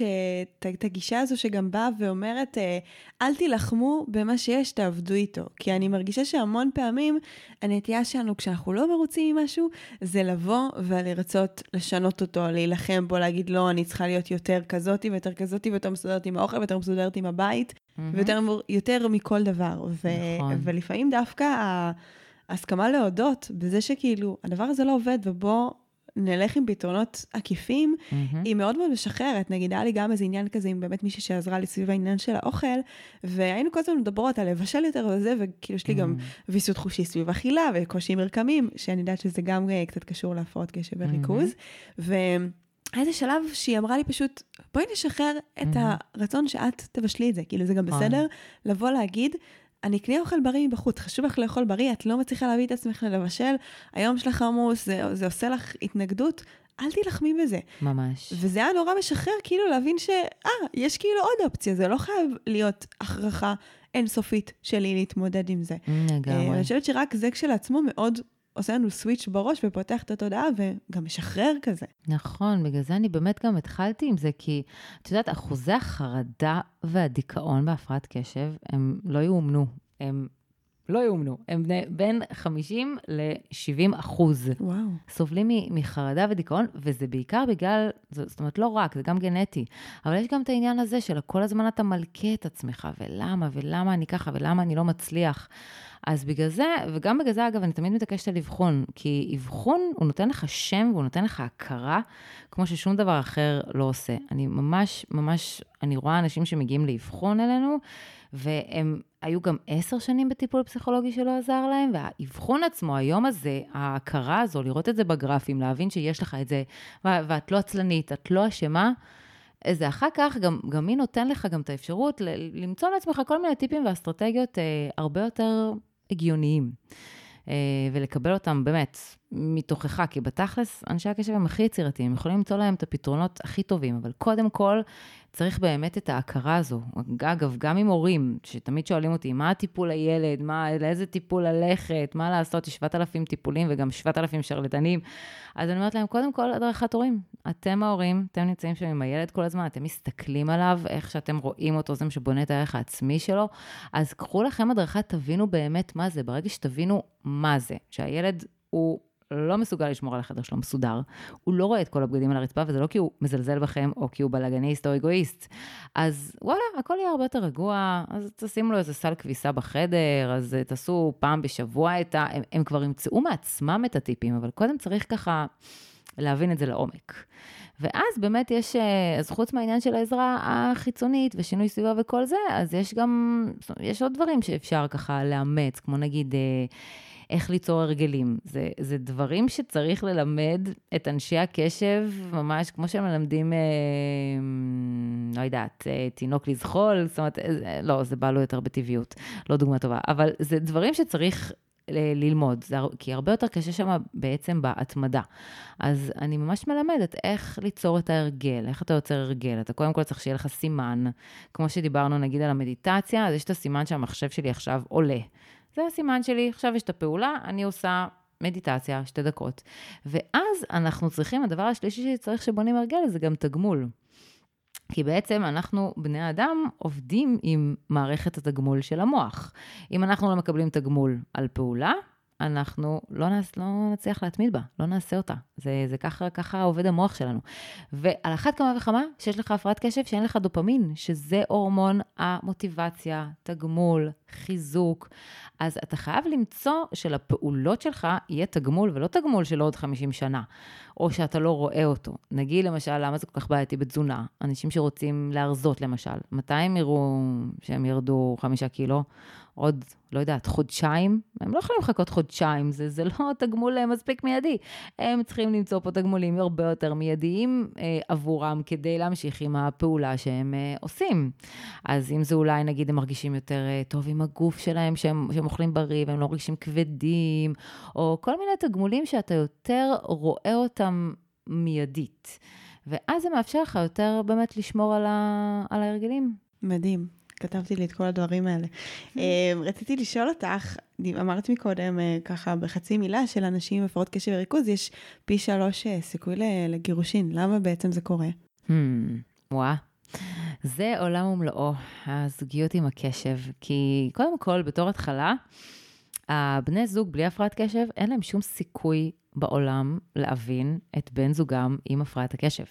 את הגישה הזו שגם באה ואומרת, אה, אל תילחמו במה שיש, תעבדו איתו. כי אני מרגישה שהמון פעמים הנטייה שלנו, כשאנחנו לא מרוצים ממשהו, זה לבוא ולרצות לשנות אותו, להילחם בו, להגיד, לא, אני צריכה להיות יותר כזאתי ויותר כזאתי ויותר מסודרת עם האוכל ויותר מסודרת עם הבית, mm-hmm. ויותר מכל דבר. ו- נכון. ולפעמים דווקא ההסכמה להודות בזה שכאילו, הדבר הזה לא עובד, ובוא... נלך עם פתרונות עקיפים, mm-hmm. היא מאוד מאוד משחררת. נגיד, היה לי גם איזה עניין כזה עם באמת מישהי שעזרה לי סביב העניין של האוכל, והיינו כל הזמן מדברות על לבשל יותר וזה, וכאילו יש לי mm-hmm. גם ויסות חושי סביב אכילה וקושי מרקמים, שאני יודעת שזה גם uh, קצת קשור להפרעות קשב וריכוז. Mm-hmm. ו... היה איזה שלב שהיא אמרה לי פשוט, בואי נשחרר את mm-hmm. הרצון שאת תבשלי את זה. כאילו, זה גם נכון. בסדר לבוא להגיד, אני אקנה אוכל בריא מבחוץ, חשוב לך לאכול בריא, את לא מצליחה להביא את עצמך לבשל, היום שלך עמוס, זה, זה עושה לך התנגדות, אל תילחמי בזה. ממש. וזה היה נורא משחרר, כאילו להבין ש... אה, יש כאילו עוד אופציה, זה לא חייב להיות הכרחה אינסופית שלי להתמודד עם זה. לגמרי. אני חושבת שרק זה כשלעצמו מאוד עושה לנו סוויץ' בראש ופותח את התודעה וגם משחרר כזה. נכון, בגלל זה אני באמת גם התחלתי עם זה, כי את יודעת, אחוזי החרדה והדיכאון בהפרעת קשב, הם לא יאומנו. הם לא יאומנו, הם בני, בין 50 ל-70 אחוז. וואו. סובלים מחרדה ודיכאון, וזה בעיקר בגלל, זאת אומרת, לא רק, זה גם גנטי, אבל יש גם את העניין הזה של כל הזמן אתה מלכה את עצמך, ולמה, ולמה אני ככה, ולמה אני לא מצליח. אז בגלל זה, וגם בגלל זה, אגב, אני תמיד מתעקשת על אבחון, כי אבחון, הוא נותן לך שם והוא נותן לך הכרה, כמו ששום דבר אחר לא עושה. אני ממש, ממש, אני רואה אנשים שמגיעים לאבחון אלינו, והם היו גם עשר שנים בטיפול פסיכולוגי שלא עזר להם, והאבחון עצמו, היום הזה, ההכרה הזו, לראות את זה בגרפים, להבין שיש לך את זה, ואת לא עצלנית, את לא אשמה, זה אחר כך, גם, גם מי נותן לך גם את האפשרות למצוא לעצמך כל מיני טיפים ואסטרטגיות אה, הרבה יותר הגיוניים. אה, ולקבל אותם באמת מתוכך, כי בתכלס, אנשי הקשב הם הכי יצירתיים, יכולים למצוא להם את הפתרונות הכי טובים, אבל קודם כל, צריך באמת את ההכרה הזו. אגב, גם עם הורים, שתמיד שואלים אותי, מה הטיפול לילד, מה, לאיזה טיפול ללכת, מה לעשות, יש 7,000 טיפולים וגם 7,000 שרלטנים. אז אני אומרת להם, קודם כל, הדרכת הורים. אתם ההורים, אתם נמצאים שם עם הילד כל הזמן, אתם מסתכלים עליו, איך שאתם רואים אותו, זה מה שבונה את הערך העצמי שלו. אז קחו לכם הדרכה, תבינו באמת מה זה. ברגע שתבינו מה זה, שהילד הוא לא מסוגל לשמור על החדר שלו מסודר, הוא לא רואה את כל הבגדים על הרצפה, וזה לא כי הוא מזלזל בכם, או כי הוא בלאגניסט או אגואיסט. אז וואלה, הכל יהיה הרבה יותר רגוע, אז תשימו לו איזה סל כביסה בחדר, אז תעשו פעם בשבוע את ה... הם, הם כבר ימצאו מעצמם את הטיפים, אבל קודם צריך ככה להבין את זה לעומק. ואז באמת יש, אה, אז חוץ מהעניין של העזרה החיצונית ושינוי סביבה וכל זה, אז יש גם, יש עוד דברים שאפשר ככה לאמץ, כמו נגיד... אה, איך ליצור הרגלים. זה, זה דברים שצריך ללמד את אנשי הקשב, ממש כמו שהם מלמדים, אה, לא יודעת, אה, תינוק לזחול, זאת אומרת, אה, לא, זה בא לו יותר בטבעיות, לא דוגמה טובה, אבל זה דברים שצריך ללמוד, זה, כי הרבה יותר קשה שם בעצם בהתמדה. אז אני ממש מלמדת איך ליצור את ההרגל, איך אתה יוצר הרגל. אתה קודם כל צריך שיהיה לך סימן, כמו שדיברנו נגיד על המדיטציה, אז יש את הסימן שהמחשב שלי עכשיו עולה. זה הסימן שלי, עכשיו יש את הפעולה, אני עושה מדיטציה, שתי דקות. ואז אנחנו צריכים, הדבר השלישי שצריך שבונים הרגל זה גם תגמול. כי בעצם אנחנו, בני אדם, עובדים עם מערכת התגמול של המוח. אם אנחנו לא מקבלים תגמול על פעולה, אנחנו לא, נעש, לא נצליח להתמיד בה, לא נעשה אותה. זה, זה ככה, ככה עובד המוח שלנו. ועל אחת כמה וכמה, שיש לך הפרעת קשב, שאין לך דופמין, שזה הורמון המוטיבציה, תגמול, חיזוק. אז אתה חייב למצוא שלפעולות שלך יהיה תגמול, ולא תגמול של עוד 50 שנה, או שאתה לא רואה אותו. נגיד למשל, למה זה כל כך בעייתי בתזונה? אנשים שרוצים להרזות למשל, מתי הם יראו שהם ירדו חמישה קילו? עוד, לא יודעת, חודשיים, הם לא יכולים לחכות חודשיים, זה, זה לא תגמול אה, מספיק מיידי. הם צריכים למצוא פה תגמולים הרבה יותר מיידיים אה, עבורם כדי להמשיך עם הפעולה שהם אה, עושים. אז אם זה אולי, נגיד, הם מרגישים יותר אה, טוב עם הגוף שלהם, שהם, שהם אוכלים בריא והם לא מרגישים כבדים, או כל מיני תגמולים שאתה יותר רואה אותם מיידית. ואז זה מאפשר לך יותר באמת לשמור על, ה, על ההרגלים. מדהים. כתבתי לי את כל הדברים האלה. אמ, רציתי לשאול אותך, אמרת מקודם, אה, ככה בחצי מילה, של אנשים עם הפרעות קשב וריכוז, יש פי שלוש אה, סיכוי לגירושין. למה בעצם זה קורה? Hmm, וואה. זה עולם ומלואו, הזוגיות עם הקשב. כי קודם כל, בתור התחלה, הבני זוג בלי הפרעת קשב, אין להם שום סיכוי בעולם להבין את בן זוגם עם הפרעת הקשב.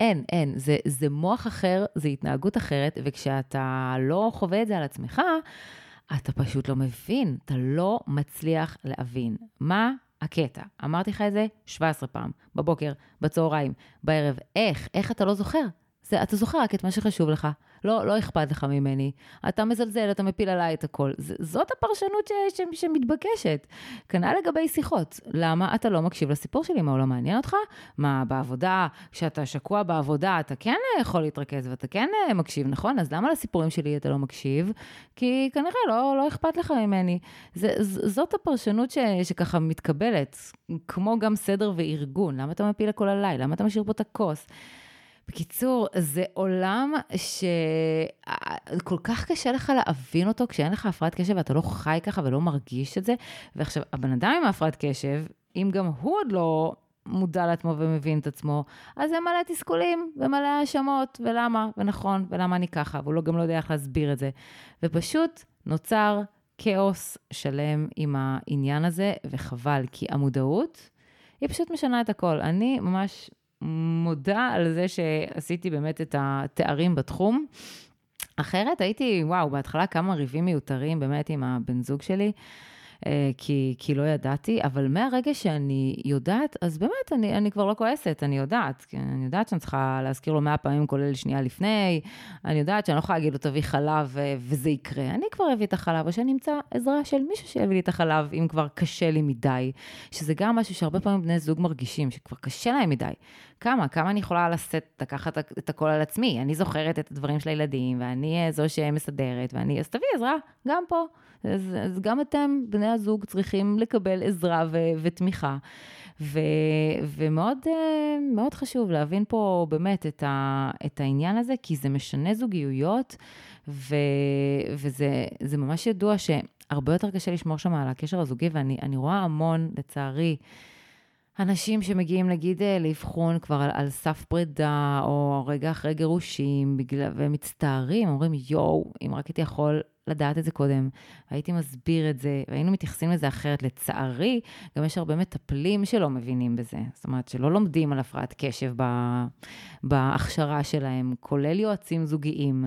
אין, אין. זה, זה מוח אחר, זה התנהגות אחרת, וכשאתה לא חווה את זה על עצמך, אתה פשוט לא מבין, אתה לא מצליח להבין. מה הקטע? אמרתי לך את זה 17 פעם, בבוקר, בצהריים, בערב. איך? איך אתה לא זוכר? זה, אתה זוכר רק את מה שחשוב לך. לא, לא אכפת לך ממני. אתה מזלזל, אתה מפיל עליי את הכל. ז, זאת הפרשנות ש, ש, שמתבקשת. כנ"ל לגבי שיחות. למה אתה לא מקשיב לסיפור שלי? מה, הוא לא מעניין אותך? מה, בעבודה, כשאתה שקוע בעבודה, אתה כן יכול להתרכז ואתה כן מקשיב, נכון? אז למה לסיפורים שלי אתה לא מקשיב? כי כנראה לא, לא אכפת לך ממני. זה, ז, זאת הפרשנות ש, שככה מתקבלת, כמו גם סדר וארגון. למה אתה מפיל הכל עליי? למה אתה משאיר פה את הכוס? בקיצור, זה עולם שכל כך קשה לך להבין אותו כשאין לך הפרעת קשב ואתה לא חי ככה ולא מרגיש את זה. ועכשיו, הבן אדם עם הפרעת קשב, אם גם הוא עוד לא מודע לעצמו ומבין את עצמו, אז זה מלא תסכולים ומלא האשמות, ולמה, ונכון, ולמה אני ככה, והוא לא, גם לא יודע איך להסביר את זה. ופשוט נוצר כאוס שלם עם העניין הזה, וחבל, כי המודעות היא פשוט משנה את הכל. אני ממש מודה על זה שעשיתי באמת את התארים בתחום. אחרת הייתי, וואו, בהתחלה כמה ריבים מיותרים באמת עם הבן זוג שלי. אה, כי, כי לא ידעתי, אבל מהרגע שאני יודעת, אז באמת, אני, אני כבר לא כועסת, אני יודעת. אני יודעת שאני צריכה להזכיר לו מאה פעמים, כולל שנייה לפני, אני יודעת שאני לא יכולה להגיד לו, תביא חלב וזה יקרה. אני כבר אביא את החלב, או שאני אמצא עזרה של מישהו שיביא לי את החלב, אם כבר קשה לי מדי. שזה גם משהו שהרבה פעמים בני זוג מרגישים, שכבר קשה להם מדי. כמה? כמה אני יכולה לשאת, לקחת את הכל על עצמי? אני זוכרת את הדברים של הילדים, ואני זו שמסדרת, ואני, אז תביא עזרה, גם פה. אז, אז גם אתם, בני הזוג, צריכים לקבל עזרה ו, ותמיכה. ו, ומאוד אה, חשוב להבין פה באמת את, ה, את העניין הזה, כי זה משנה זוגיות, ו, וזה ממש ידוע שהרבה יותר קשה לשמור שם על הקשר הזוגי, ואני רואה המון, לצערי, אנשים שמגיעים, נגיד, אה, לאבחון כבר על, על סף פרידה, או רגע אחרי גירושים, בגלל, והם מצטערים, אומרים, יואו, אם רק הייתי יכול לדעת את זה קודם, הייתי מסביר את זה, והיינו מתייחסים לזה אחרת. לצערי, גם יש הרבה מטפלים שלא מבינים בזה. זאת אומרת, שלא לומדים על הפרעת קשב בהכשרה שלהם, כולל יועצים זוגיים,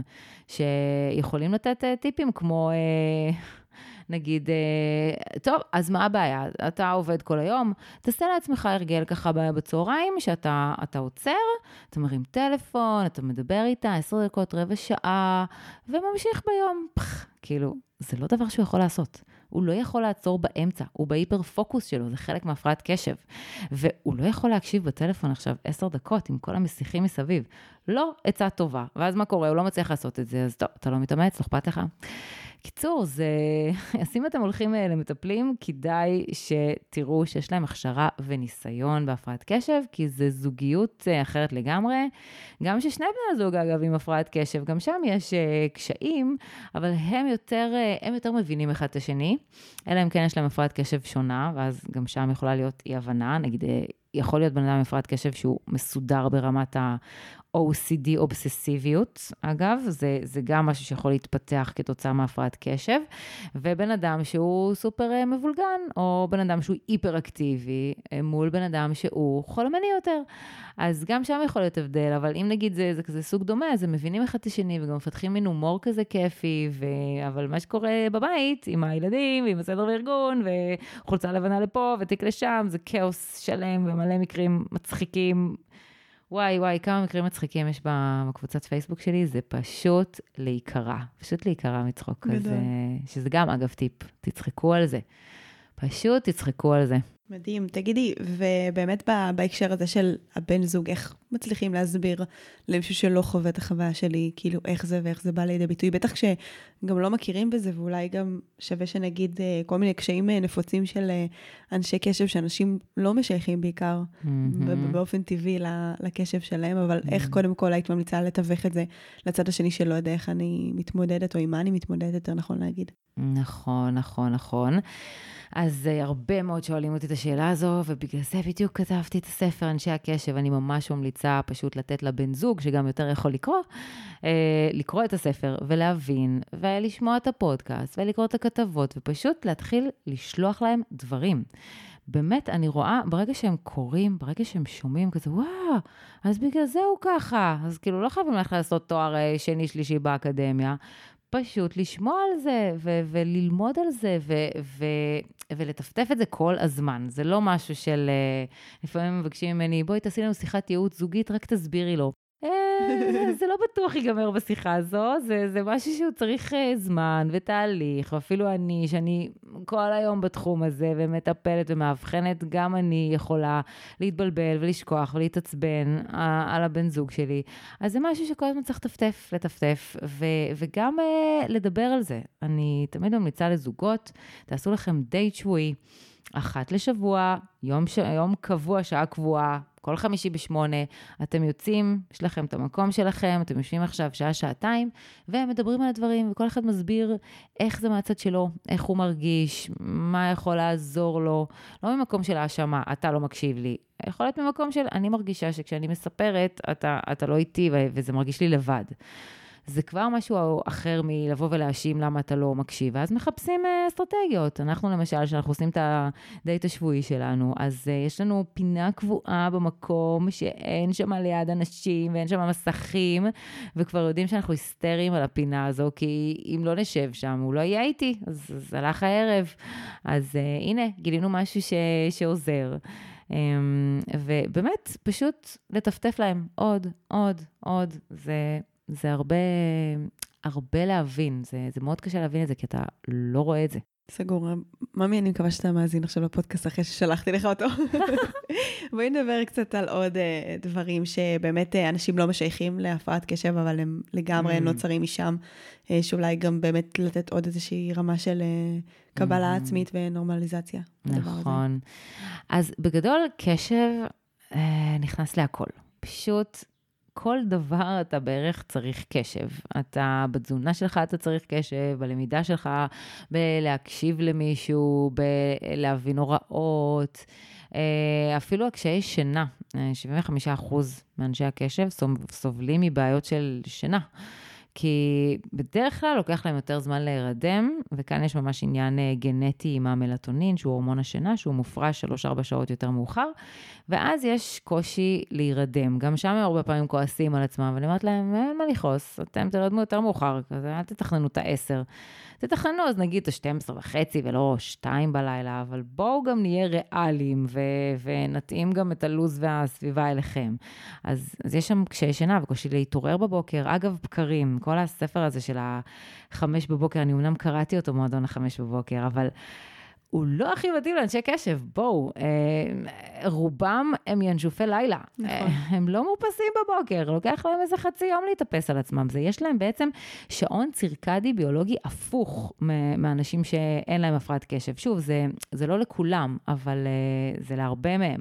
שיכולים לתת אה, טיפים כמו... אה, נגיד, אה, טוב, אז מה הבעיה? אתה עובד כל היום, תעשה לעצמך הרגל ככה בצהריים, שאתה עוצר, אתה מרים טלפון, אתה מדבר איתה עשר דקות, רבע שעה, וממשיך ביום. פח, כאילו, זה לא דבר שהוא יכול לעשות. הוא לא יכול לעצור באמצע, הוא בהיפר פוקוס שלו, זה חלק מהפרעת קשב. והוא לא יכול להקשיב בטלפון עכשיו עשר דקות עם כל המסיחים מסביב. לא עצה טובה. ואז מה קורה? הוא לא מצליח לעשות את זה, אז טוב, אתה לא מתאמץ, לא אכפת לך. קיצור, זה... אז אם אתם הולכים אה, למטפלים, כדאי שתראו שיש להם הכשרה וניסיון בהפרעת קשב, כי זה זוגיות אה, אחרת לגמרי. גם ששני בני הזוג, אגב, עם הפרעת קשב, גם שם יש uh, קשיים, אבל הם יותר, הם יותר מבינים אחד את השני, אלא אם כן יש להם הפרעת קשב שונה, ואז גם שם יכולה להיות אי-הבנה, נגיד... יכול להיות בן אדם עם הפרעת קשב שהוא מסודר ברמת OCD אובססיביות, אגב, זה, זה גם משהו שיכול להתפתח כתוצאה מהפרעת קשב, ובן אדם שהוא סופר אה, מבולגן, או בן אדם שהוא היפר-אקטיבי, אה, מול בן אדם שהוא חולמני יותר. אז גם שם יכול להיות הבדל, אבל אם נגיד זה, זה כזה סוג דומה, אז הם מבינים אחד את השני וגם מפתחים מין הומור כזה כיפי, ו... אבל מה שקורה בבית, עם הילדים, ועם הסדר בארגון, וחולצה לבנה לפה, ותיק לשם, זה כאוס שלם ומלא מקרים מצחיקים. וואי, וואי, כמה מקרים מצחיקים יש בקבוצת פייסבוק שלי, זה פשוט להיקרע, פשוט להיקרע מצחוק כזה, שזה גם, אגב, טיפ, תצחקו על זה. פשוט תצחקו על זה. מדהים. תגידי, ובאמת בהקשר הזה של הבן זוג, איך מצליחים להסביר למישהו שלא חווה את החוויה שלי, כאילו איך זה ואיך זה בא לידי ביטוי? בטח כשגם לא מכירים בזה, ואולי גם שווה שנגיד אה, כל מיני קשיים אה, נפוצים של אה, אנשי קשב, שאנשים לא משייכים בעיקר mm-hmm. באופן טבעי לקשב שלהם, אבל mm-hmm. איך קודם כל היית ממליצה לתווך את זה לצד השני שלא יודע איך אני מתמודדת, או עם מה אני מתמודדת, יותר נכון להגיד. נכון, נכון, נכון. אז הרבה מאוד שואלים אותי את השאלה הזו, ובגלל זה בדיוק כתבתי את הספר אנשי הקשב. אני ממש ממליצה פשוט לתת לבן זוג, שגם יותר יכול לקרוא, uh, לקרוא את הספר ולהבין, ולשמוע את הפודקאסט, ולקרוא את הכתבות, ופשוט להתחיל לשלוח להם דברים. באמת, אני רואה, ברגע שהם קוראים, ברגע שהם שומעים כזה, וואו, אז בגלל זה הוא ככה. אז כאילו, לא חייבים ללכת לעשות תואר אה, שני-שלישי באקדמיה. פשוט לשמוע על זה ו- וללמוד על זה ו- ולטפטף את זה כל הזמן. זה לא משהו של... אה, לפעמים מבקשים ממני, בואי תעשי לנו שיחת ייעוץ זוגית, רק תסבירי לו. אה, זה לא בטוח ייגמר בשיחה הזו, זה, זה משהו שהוא צריך אה, זמן ותהליך, ואפילו אני, שאני כל היום בתחום הזה ומטפלת ומאבחנת, גם אני יכולה להתבלבל ולשכוח ולהתעצבן על הבן זוג שלי. אז זה משהו שכל הזמן צריך לטפטף, לטפטף, ו, וגם uh, לדבר על זה. אני תמיד ממליצה לזוגות, תעשו לכם דייט שבועי. אחת לשבוע, יום, ש... יום קבוע, שעה קבועה, כל חמישי בשמונה, אתם יוצאים, יש לכם את המקום שלכם, אתם יושבים עכשיו שעה-שעתיים, ומדברים על הדברים, וכל אחד מסביר איך זה מהצד שלו, איך הוא מרגיש, מה יכול לעזור לו, לא ממקום של האשמה, אתה לא מקשיב לי, יכול להיות ממקום של, אני מרגישה שכשאני מספרת, אתה, אתה לא איתי, וזה מרגיש לי לבד. זה כבר משהו אחר מלבוא ולהאשים למה אתה לא מקשיב, ואז מחפשים uh, אסטרטגיות. אנחנו למשל, כשאנחנו עושים את הדייט השבועי שלנו, אז uh, יש לנו פינה קבועה במקום שאין שם ליד אנשים ואין שם מסכים, וכבר יודעים שאנחנו היסטריים על הפינה הזו, כי אם לא נשב שם, הוא לא יהיה איתי, אז, אז הלך הערב. אז uh, הנה, גילינו משהו ש, שעוזר. Um, ובאמת, פשוט לטפטף להם עוד, עוד, עוד. זה, זה הרבה, הרבה להבין. זה, זה מאוד קשה להבין את זה, כי אתה לא רואה את זה. סגור. ממי, אני מקווה שאתה מאזין עכשיו לפודקאסט אחרי ששלחתי לך אותו. בואי נדבר קצת על עוד uh, דברים שבאמת uh, אנשים לא משייכים להפרעת קשב, אבל הם לגמרי mm. נוצרים משם, uh, שאולי גם באמת לתת עוד איזושהי רמה של uh, קבלה mm. עצמית ונורמליזציה. נכון. אז בגדול, קשב uh, נכנס להכל. פשוט כל דבר אתה בערך צריך קשב. אתה, בתזונה שלך אתה צריך קשב, בלמידה שלך, בלהקשיב למישהו, בלהבין הוראות. אה, אפילו הקשיי שינה, 75% אה, מאנשי הקשב סובלים מבעיות של שינה. כי בדרך כלל לוקח להם יותר זמן להירדם, וכאן יש ממש עניין אה, גנטי עם המלטונין, שהוא הורמון השינה, שהוא מופרש 3-4 שעות יותר מאוחר, ואז יש קושי להירדם. גם שם הם הרבה פעמים כועסים על עצמם, ואני אומרת להם, אין מה לכעוס, אתם תרדמו יותר מאוחר, אל תתכננו את ה-10. תתכננו אז נגיד את ה-12 וחצי ולא 2 בלילה, אבל בואו גם נהיה ריאליים ו- ונתאים גם את הלו"ז והסביבה אליכם. אז, אז יש שם קשיי שינה וקושי להתעורר בבוקר. אגב, בקרים, כל הספר הזה של החמש בבוקר, אני אמנם קראתי אותו מועדון החמש בבוקר, אבל... הוא לא הכי מתאים לאנשי קשב, בואו, אה, רובם הם ינשופי לילה. נכון. אה, הם לא מאופסים בבוקר, לוקח להם איזה חצי יום להתאפס על עצמם. זה, יש להם בעצם שעון צירקדי ביולוגי הפוך מאנשים שאין להם הפרעת קשב. שוב, זה, זה לא לכולם, אבל אה, זה להרבה מהם.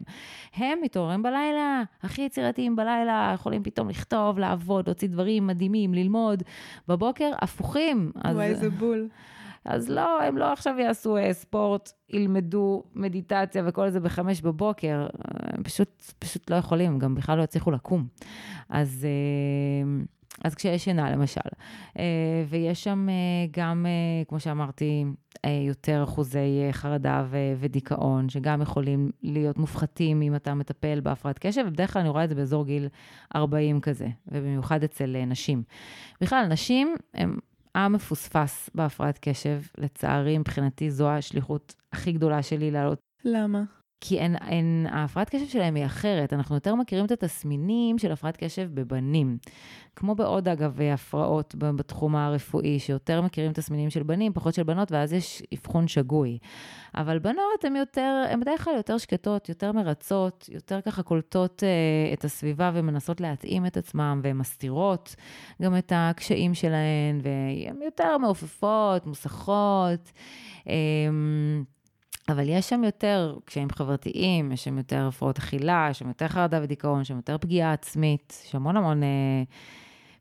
הם מתעוררים בלילה, הכי יצירתיים בלילה, יכולים פתאום לכתוב, לעבוד, להוציא דברים מדהימים, ללמוד. בבוקר, הפוכים. וואי, איזה בול. אז לא, הם לא עכשיו יעשו uh, ספורט, ילמדו מדיטציה וכל זה בחמש בבוקר, הם פשוט, פשוט לא יכולים, הם גם בכלל לא יצליחו לקום. אז... uh, אז כשיש שינה, למשל. Uh, ויש שם גם, כמו שאמרתי, יותר אחוזי חרדה ו- ודיכאון, שגם יכולים להיות מופחתים אם אתה מטפל בהפרעת קשב, ובדרך כלל אני רואה את זה באזור גיל 40 כזה, ובמיוחד אצל נשים. בכלל, נשים, הן המפוספס בהפרעת קשב. לצערי, מבחינתי זו השליחות הכי גדולה שלי לעלות. למה? כי אין, אין, ההפרעת קשב שלהם היא אחרת. אנחנו יותר מכירים את התסמינים של הפרעת קשב בבנים. כמו בעוד, אגב, הפרעות בתחום הרפואי, שיותר מכירים תסמינים של בנים, פחות של בנות, ואז יש אבחון שגוי. אבל בנות הן יותר, הן בדרך כלל יותר שקטות, יותר מרצות, יותר ככה קולטות אה, את הסביבה ומנסות להתאים את עצמן, והן מסתירות גם את הקשיים שלהן, והן יותר מעופפות, מוסכות. אה, אבל יש שם יותר קשיים חברתיים, יש שם יותר הפרעות אכילה, יש שם יותר חרדה ודיכאון, יש שם יותר פגיעה עצמית, יש המון המון אה,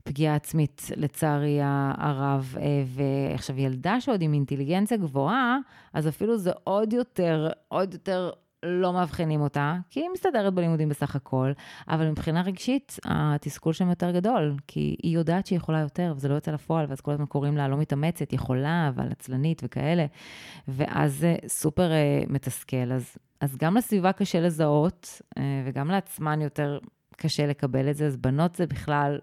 פגיעה עצמית, לצערי הרב. אה, ועכשיו, ילדה שעוד עם אינטליגנציה גבוהה, אז אפילו זה עוד יותר, עוד יותר לא מאבחנים אותה, כי היא מסתדרת בלימודים בסך הכל, אבל מבחינה רגשית, התסכול שם יותר גדול, כי היא יודעת שהיא יכולה יותר, וזה לא יוצא לפועל, ואז כל הזמן קוראים לה לא מתאמצת, יכולה, אבל עצלנית וכאלה, ואז זה סופר uh, מתסכל. אז, אז גם לסביבה קשה לזהות, uh, וגם לעצמן יותר קשה לקבל את זה, אז בנות זה בכלל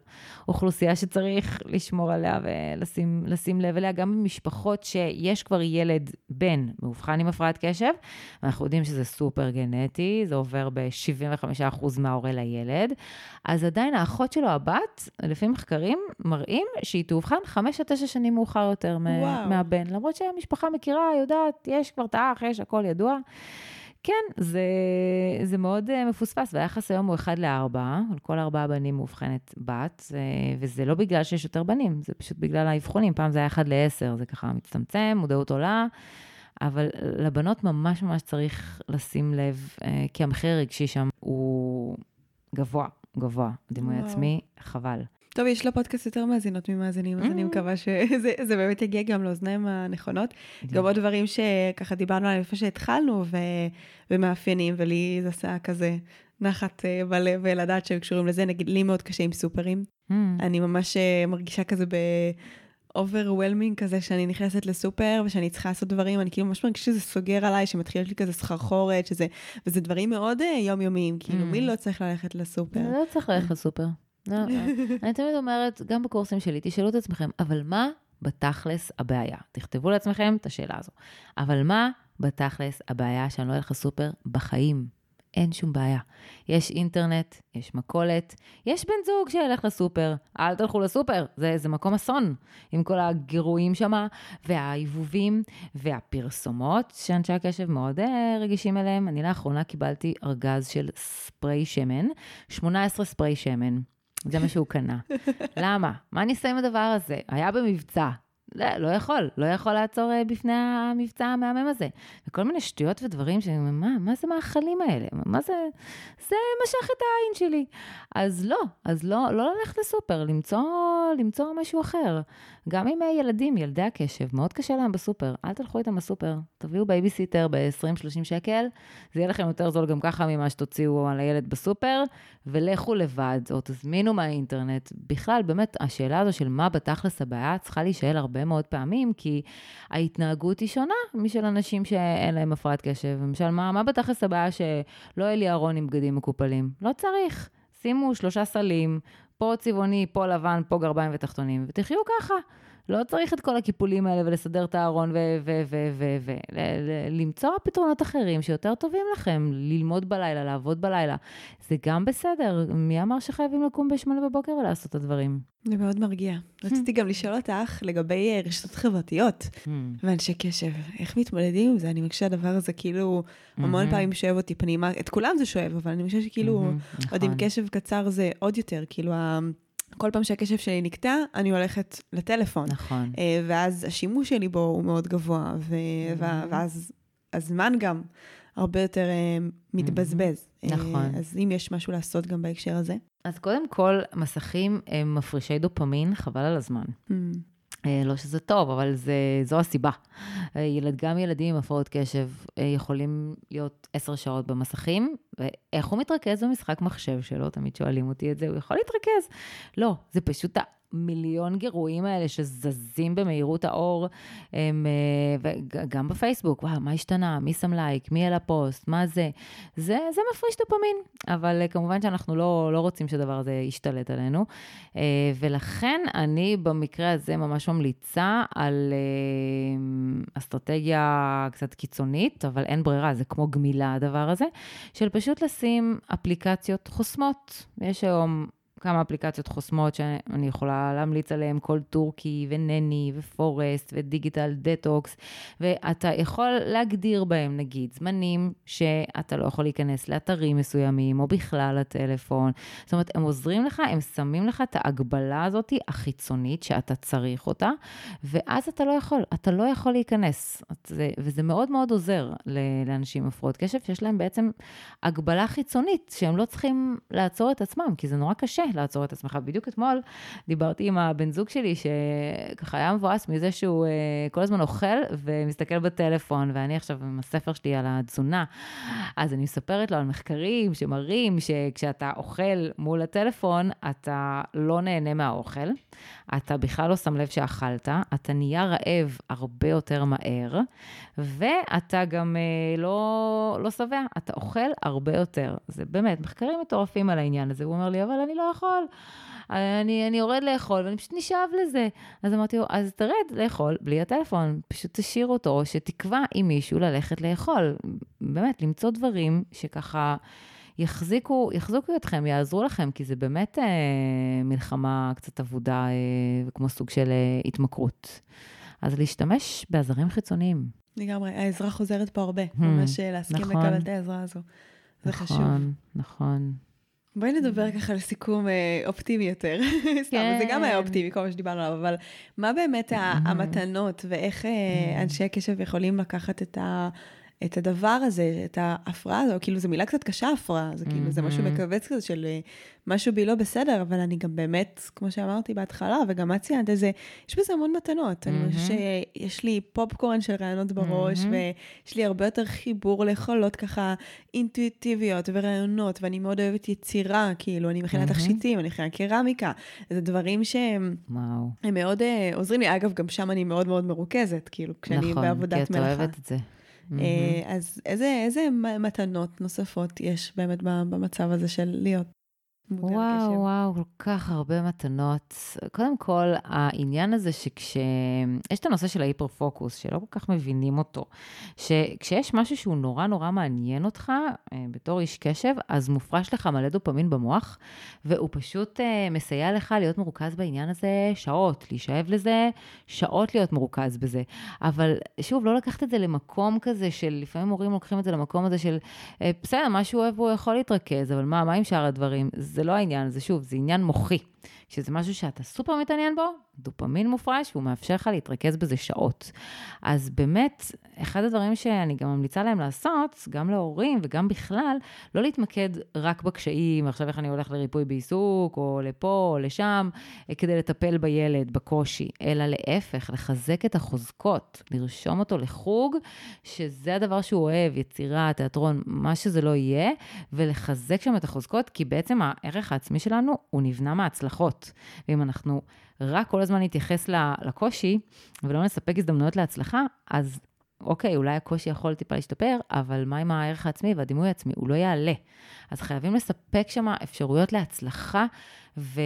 אוכלוסייה שצריך לשמור עליה ולשים לב אליה, גם במשפחות שיש כבר ילד בן מאובחן עם הפרעת קשב, ואנחנו יודעים שזה סופר גנטי, זה עובר ב-75% מההורה לילד, אז עדיין האחות שלו, הבת, לפי מחקרים, מראים שהיא תאובחן 5 9 שנים מאוחר יותר וואו. מהבן, למרות שהמשפחה מכירה, יודעת, יש כבר את האח, יש הכל ידוע. כן, זה, זה מאוד uh, מפוספס, והיחס היום הוא 1 ל-4, על כל ארבעה בנים מאובחנת בת, וזה לא בגלל שיש יותר בנים, זה פשוט בגלל האבחונים, פעם זה היה 1 ל-10, זה ככה מצטמצם, מודעות עולה, אבל לבנות ממש ממש צריך לשים לב, uh, כי המחיר הרגשי שם הוא גבוה, גבוה, דימוי עצמי, חבל. טוב, יש לפודקאסט יותר מאזינות ממאזינים, אז אני mm. מקווה שזה באמת יגיע גם לאוזניים הנכונות. גם עוד דברים שככה דיברנו עליהם איפה שהתחלנו, ומאפיינים, ולי זה עשה כזה נחת אה, בלב לדעת שהם קשורים לזה. נגיד, לי מאוד קשה עם סופרים. Mm. אני ממש אה, מרגישה כזה ב... overwhelming כזה, שאני נכנסת לסופר ושאני צריכה לעשות דברים, אני כאילו ממש מרגישה שזה סוגר עליי, שמתחיל לי כזה סחרחורת, שזה, וזה דברים מאוד uh, יומיומיים, כאילו, Mm. מי לא צריך ללכת לסופר? לא צריך ללכת לסופר. לא, לא. אני תמיד אומרת, גם בקורסים שלי, תשאלו את עצמכם, אבל מה בתכלס הבעיה? תכתבו לעצמכם את השאלה הזו. אבל מה בתכלס הבעיה שאני לא אלך לסופר בחיים? אין שום בעיה. יש אינטרנט, יש מכולת, יש בן זוג שילך לסופר. אל תלכו לסופר, זה, זה מקום אסון. עם כל הגירויים שם, והעיבובים, והפרסומות, שאנשי הקשב מאוד אה, רגישים אליהם. אני לאחרונה קיבלתי ארגז של ספרי שמן, 18 ספרי שמן. זה מה שהוא קנה. למה? מה אני אעשה עם הדבר הזה? היה במבצע. לא, לא יכול, לא יכול לעצור אה, בפני המבצע המהמם הזה. וכל מיני שטויות ודברים שאני אומרת, מה, מה זה מאכלים האלה? מה זה, זה משך את העין שלי. אז לא, אז לא, לא ללכת לסופר, למצוא, למצוא משהו אחר. גם עם אה, ילדים, ילדי הקשב, מאוד קשה להם בסופר. אל תלכו איתם לסופר, תביאו בייביסיטר ב-20-30 שקל, זה יהיה לכם יותר זול גם ככה ממה שתוציאו על הילד בסופר, ולכו לבד, או תזמינו מהאינטרנט. בכלל, באמת, השאלה הזו של מה בתכלס הבעיה צריכה להישאל הרבה מאוד פעמים, כי ההתנהגות היא שונה משל אנשים שאין להם הפרעת קשב. למשל, מה, מה בתכלס הבעיה שלא יהיה לי ארון עם בגדים מקופלים? לא צריך. שימו שלושה סלים, פה צבעוני, פה לבן, פה גרביים ותחתונים, ותחיו ככה. לא צריך את כל הקיפולים האלה ולסדר את הארון ולמצוא פתרונות אחרים שיותר טובים לכם, ללמוד בלילה, לעבוד בלילה. זה גם בסדר. מי אמר שחייבים לקום בשמונה בבוקר ולעשות את הדברים? זה מאוד מרגיע. רציתי גם לשאול אותך לגבי אה, רשתות חברתיות Hmm. ואנשי קשב. איך מתמודדים עם זה? אני מרגישה שהדבר הזה כאילו המון מהמם. פעמים שואב אותי פנימה. את כולם זה שואב, אבל אני מרגישה שכאילו עוד עם נכון. קשב קצר זה עוד יותר. כאילו, כל פעם שהקשב שלי נקטע, אני הולכת לטלפון. נכון. אה, ואז השימוש שלי בו הוא מאוד גבוה, ו- Mm-hmm. ואז הזמן גם הרבה יותר אה, מתבזבז. אה, נכון. אז אם יש משהו לעשות גם בהקשר הזה. אז קודם כל, מסכים הם מפרישי דופמין, חבל על הזמן. Mm, אה, לא שזה טוב, אבל זה, זו הסיבה. אה, ילד, גם ילדים עם הפרעות קשב אה, יכולים להיות עשר שעות במסכים, ואיך הוא מתרכז במשחק מחשב שלו? תמיד שואלים אותי את זה, הוא יכול להתרכז. לא, זה פשוט המיליון גירויים האלה שזזים במהירות האור, הם, אה, וגם בפייסבוק, וואו, מה השתנה? מי שם לייק? מי על הפוסט? מה זה? זה, זה מפריש דופמין, אבל אה, כמובן שאנחנו לא, לא רוצים שהדבר הזה ישתלט עלינו. אה, ולכן אני במקרה הזה ממש ממליצה על אסטרטגיה קצת קיצונית, אבל אין ברירה, זה כמו גמילה הדבר הזה, של פשוט לשים אפליקציות חוסמות. יש היום כמה אפליקציות חוסמות שאני יכולה להמליץ עליהן, Cold Turkey ו-Nanny ו-Forest ו-Digital Detox, ואתה יכול להגדיר בהם, נגיד, זמנים שאתה לא יכול להיכנס לאתרים מסוימים, או בכלל לטלפון. זאת אומרת, הם עוזרים לך, הם שמים לך את ההגבלה הזאת החיצונית שאתה צריך אותה, ואז אתה לא יכול, אתה לא יכול להיכנס. זה, וזה מאוד מאוד עוזר לאנשים עם הפרעות קשב, שיש להם בעצם הגבלה חיצונית, שהם לא צריכים לעצור את עצמם, כי זה נורא קשה לעצור את עצמך. בדיוק אתמול דיברתי עם הבן זוג שלי, שככה היה מבואס מזה שהוא אה, כל הזמן אוכל ומסתכל בטלפון, ואני עכשיו עם הספר שלי על התזונה, אז אני מספרת לו על מחקרים שמראים שכשאתה אוכל מול הטלפון, אתה לא נהנה מהאוכל, אתה בכלל לא שם לב שאכלת, אתה נהיה רעב הרבה יותר מהר, ואתה גם אה, לא, לא שבע, אתה אוכל הרבה יותר. זה באמת, מחקרים מטורפים על העניין הזה. הוא אומר לי, אבל אני לא יכול. אני, אני יורד לאכול ואני פשוט נשאב לזה. אז אמרתי לו, אז תרד לאכול בלי הטלפון, פשוט תשאיר אותו, או שתקבע עם מישהו ללכת לאכול. באמת, למצוא דברים שככה יחזיקו, יחזיקו אתכם, יעזרו לכם, כי זה באמת אה, מלחמה קצת אבודה אה, וכמו סוג של אה, התמכרות. אז להשתמש בעזרים חיצוניים. לגמרי, העזרה חוזרת פה הרבה, ממש אה, להסכים נכון. לקבל את העזרה הזו. זה חשוב. נכון, נכון. בואי נדבר ככה לסיכום אה, אופטימי יותר. סתם, זה גם היה אופטימי, כל מה שדיברנו עליו, אבל מה באמת ה- המתנות ואיך אה, אנשי הקשב יכולים לקחת את ה... את הדבר הזה, את ההפרעה הזו, כאילו זו מילה קצת קשה, הפרעה, זה כאילו, זה משהו מכווץ כזה של אה, משהו בי לא בסדר, אבל אני גם באמת, כמו שאמרתי בהתחלה, וגם את ציינת איזה, יש בזה המון מתנות. אני חושבת שיש לי פופקורן של רעיונות בראש, ויש לי הרבה יותר חיבור ליכולות ככה אינטואיטיביות ורעיונות, ואני מאוד אוהבת יצירה, כאילו, אני מכינה תכשיטים, אני מכינה קרמיקה. זה דברים שהם הם מאוד uh, עוזרים לי. אגב, גם שם אני מאוד מאוד מרוכזת, כאילו, כשאני נכון, בעבודת מלאכה. נכון, כי את אוהבת את זה. Mm-hmm. אז איזה, איזה מתנות נוספות יש באמת במצב הזה של להיות וואו, וואו, כל כך הרבה מתנות. קודם כל, העניין הזה שכש... יש את הנושא של ההיפר-פוקוס, שלא כל כך מבינים אותו. שכשיש משהו שהוא נורא נורא מעניין אותך, אה, בתור איש קשב, אז מופרש לך מלא דופמין במוח, והוא פשוט אה, מסייע לך להיות מרוכז בעניין הזה שעות, להישאב לזה, שעות להיות מרוכז בזה. אבל שוב, לא לקחת את זה למקום כזה של, לפעמים הורים לוקחים את זה למקום הזה של, אה, בסדר, מה שהוא אוהב הוא יכול להתרכז, אבל מה, מה עם שאר הדברים? זה לא העניין, זה שוב, זה עניין מוחי. שזה משהו שאתה סופר מתעניין בו, דופמין מופרש, והוא מאפשר לך להתרכז בזה שעות. אז באמת, אחד הדברים שאני גם ממליצה להם לעשות, גם להורים וגם בכלל, לא להתמקד רק בקשיים, עכשיו איך אני הולך לריפוי בעיסוק, או לפה, או לשם, כדי לטפל בילד, בקושי, אלא להפך, לחזק את החוזקות, לרשום אותו לחוג, שזה הדבר שהוא אוהב, יצירה, תיאטרון, מה שזה לא יהיה, ולחזק שם את החוזקות, כי בעצם הערך העצמי שלנו, הוא נבנה מהצלחות. ואם אנחנו רק כל הזמן נתייחס לקושי ולא נספק הזדמנויות להצלחה, אז אוקיי, אולי הקושי יכול טיפה להשתפר, אבל מה עם הערך העצמי והדימוי העצמי? הוא לא יעלה. אז חייבים לספק שם אפשרויות להצלחה ו-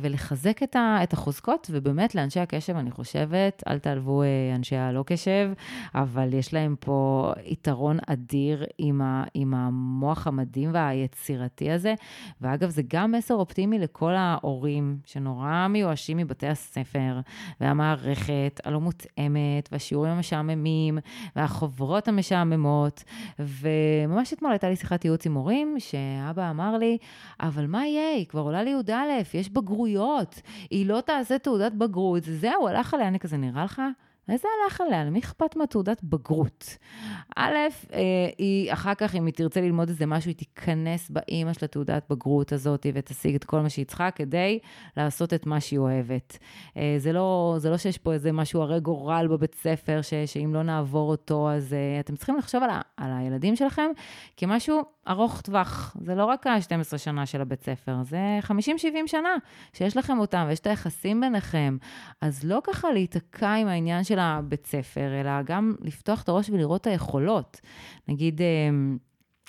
ולחזק את, ה- את החוזקות, ובאמת לאנשי הקשב, אני חושבת, אל תעלבו אה, אנשי הלא קשב, אבל יש להם פה יתרון אדיר עם, ה- עם המוח המדהים והיצירתי הזה. ואגב, זה גם מסר אופטימי לכל ההורים שנורא מיואשים מבתי הספר, והמערכת הלא מותאמת, והשיעורים המשעממים, והחוברות המשעממות. וממש אתמול הייתה לי שיחת ייעוץ עם הורים, שאבא אמר לי, אבל מה יהיה? היא כבר עולה לי"א, יש בגרויות, היא לא תעשה תעודת בגרות, זהו, הלך עליה, אני כזה, נראה לך? איזה הלך עליה? למי אכפת מהתעודת בגרות? א', אה, היא, אחר כך, אם היא תרצה ללמוד איזה משהו, היא תיכנס באימא של התעודת בגרות הזאת ותשיג את כל מה שהיא צריכה כדי לעשות את מה שהיא אוהבת. אה, זה לא, זה לא שיש פה איזה משהו הרי גורל בבית ספר, ש, שאם לא נעבור אותו, אז אה, אתם צריכים לחשוב על, ה, על הילדים שלכם כמשהו ארוך טווח. זה לא רק ה-12 שנה של הבית ספר, זה 50-70 שנה שיש לכם אותם ויש את היחסים ביניכם. אז לא ככה להיתקע עם העניין של הבית ספר, אלא גם לפתוח את הראש ולראות את היכולות. נגיד, אמ,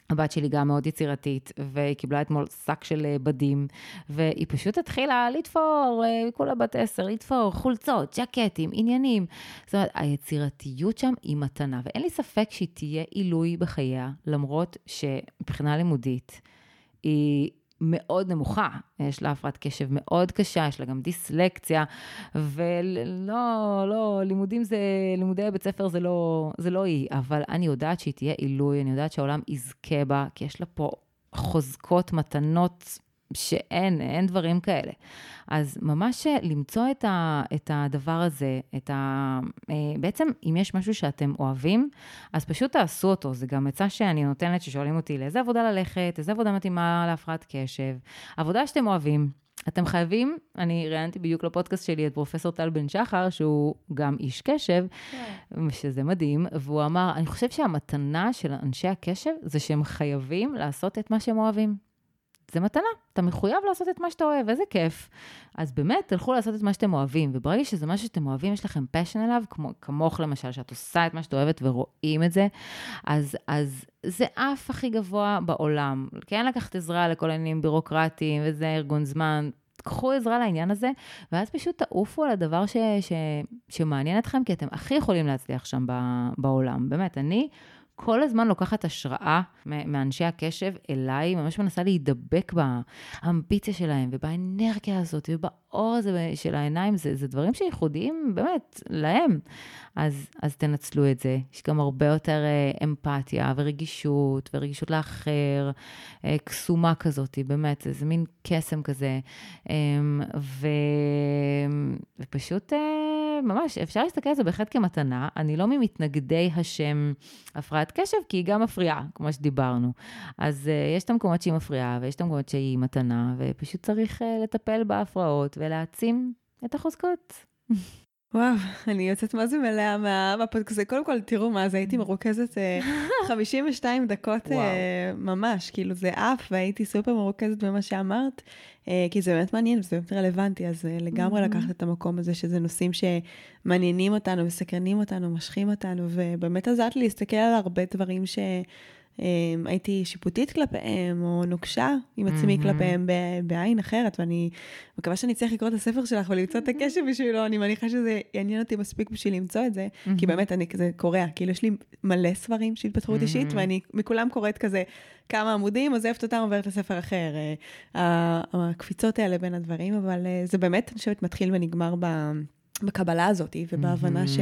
הבת שלי גם מאוד יצירתית, והיא קיבלה אתמול שק של אה, בדים, והיא פשוט התחילה לתפור, אה, כולה בת עשר, לתפור חולצות, ג'קטים, עניינים. זאת אומרת, היצירתיות שם היא מתנה, ואין לי ספק שהיא תהיה עילוי בחייה, למרות שמבחינה לימודית, היא מאוד נמוכה, יש לה הפרעת קשב מאוד קשה, יש לה גם דיסלקציה, ולא, לא, לימודים זה, לימודי בית ספר זה לא, זה לא היא, אבל אני יודעת שהיא תהיה עילוי, אני יודעת שהעולם יזכה בה, כי יש לה פה חוזקות, מתנות שאין, אין דברים כאלה. אז ממש למצוא את, ה, את הדבר הזה, את ה... אה, בעצם, אם יש משהו שאתם אוהבים, אז פשוט תעשו אותו. זה גם עצה שאני נותנת, ששואלים אותי לאיזה עבודה ללכת, איזה עבודה מתאימה להפרעת קשב. עבודה שאתם אוהבים. אתם חייבים, אני ראיינתי בדיוק לפודקאסט שלי את פרופסור טל בן שחר, שהוא גם איש קשב, כן. שזה מדהים, והוא אמר, אני חושב שהמתנה של אנשי הקשב זה שהם חייבים לעשות את מה שהם אוהבים. זה מתנה, אתה מחויב לעשות את מה שאתה אוהב, איזה כיף. אז באמת, תלכו לעשות את מה שאתם אוהבים, וברגע שזה משהו שאתם אוהבים, יש לכם פשן אליו, כמו, כמוך למשל, שאת עושה את מה שאת אוהבת ורואים את זה, אז, אז זה אף הכי גבוה בעולם. כן לקחת עזרה לכל העניינים בירוקרטיים, וזה ארגון זמן, קחו עזרה לעניין הזה, ואז פשוט תעופו על הדבר ש, ש, שמעניין אתכם, כי אתם הכי יכולים להצליח שם בעולם. באמת, אני כל הזמן לוקחת השראה מאנשי הקשב אליי, ממש מנסה להידבק באמביציה שלהם ובאנרגיה הזאת ובאור הזה של העיניים, זה, זה דברים שייחודיים באמת להם. אז, אז תנצלו את זה. יש גם הרבה יותר אה, אמפתיה ורגישות, ורגישות לאחר, אה, קסומה כזאת, באמת, איזה מין קסם כזה. אמ, ו, ופשוט... ממש, אפשר להסתכל על זה בהחלט כמתנה. אני לא ממתנגדי השם הפרעת קשב, כי היא גם מפריעה, כמו שדיברנו. אז uh, יש את המקומות שהיא מפריעה, ויש את המקומות שהיא מתנה, ופשוט צריך uh, לטפל בהפרעות ולהעצים את החוזקות. וואו, אני יוצאת מה זה מלאה מה, מהפודקאסט. קודם כל, תראו מה זה, הייתי מרוכזת 52 אה, דקות וואו. ממש, כאילו זה עף, והייתי סופר מרוכזת במה שאמרת, כי זה באמת מעניין וזה באמת רלוונטי, אז לגמרי לקחת את המקום הזה, שזה נושאים שמעניינים אותנו, מסקרנים אותנו, משכים אותנו, ובאמת עזרת לי להסתכל על הרבה דברים ש... אמ, הייתי שיפוטית כלפיהם, או נוקשה עם עצמי mm-hmm. כלפיהם בעין אחרת, ואני מקווה שאני אצליח לקרוא את הספר שלך ולמצוא את הקשר בשבילו, אני מניחה שזה יעניין אותי מספיק בשביל למצוא את זה, mm-hmm. כי באמת אני כזה קורע, כאילו יש לי מלא ספרים של התפתחות mm-hmm. אישית, ואני מכולם קוראת כזה כמה עמודים, עוזבת אותם, עוברת לספר אחר. אה, הקפיצות האלה בין הדברים, אבל אה, זה באמת, אני חושבת, מתחיל ונגמר ב... בקבלה הזאת, ובהבנה mm-hmm. ש...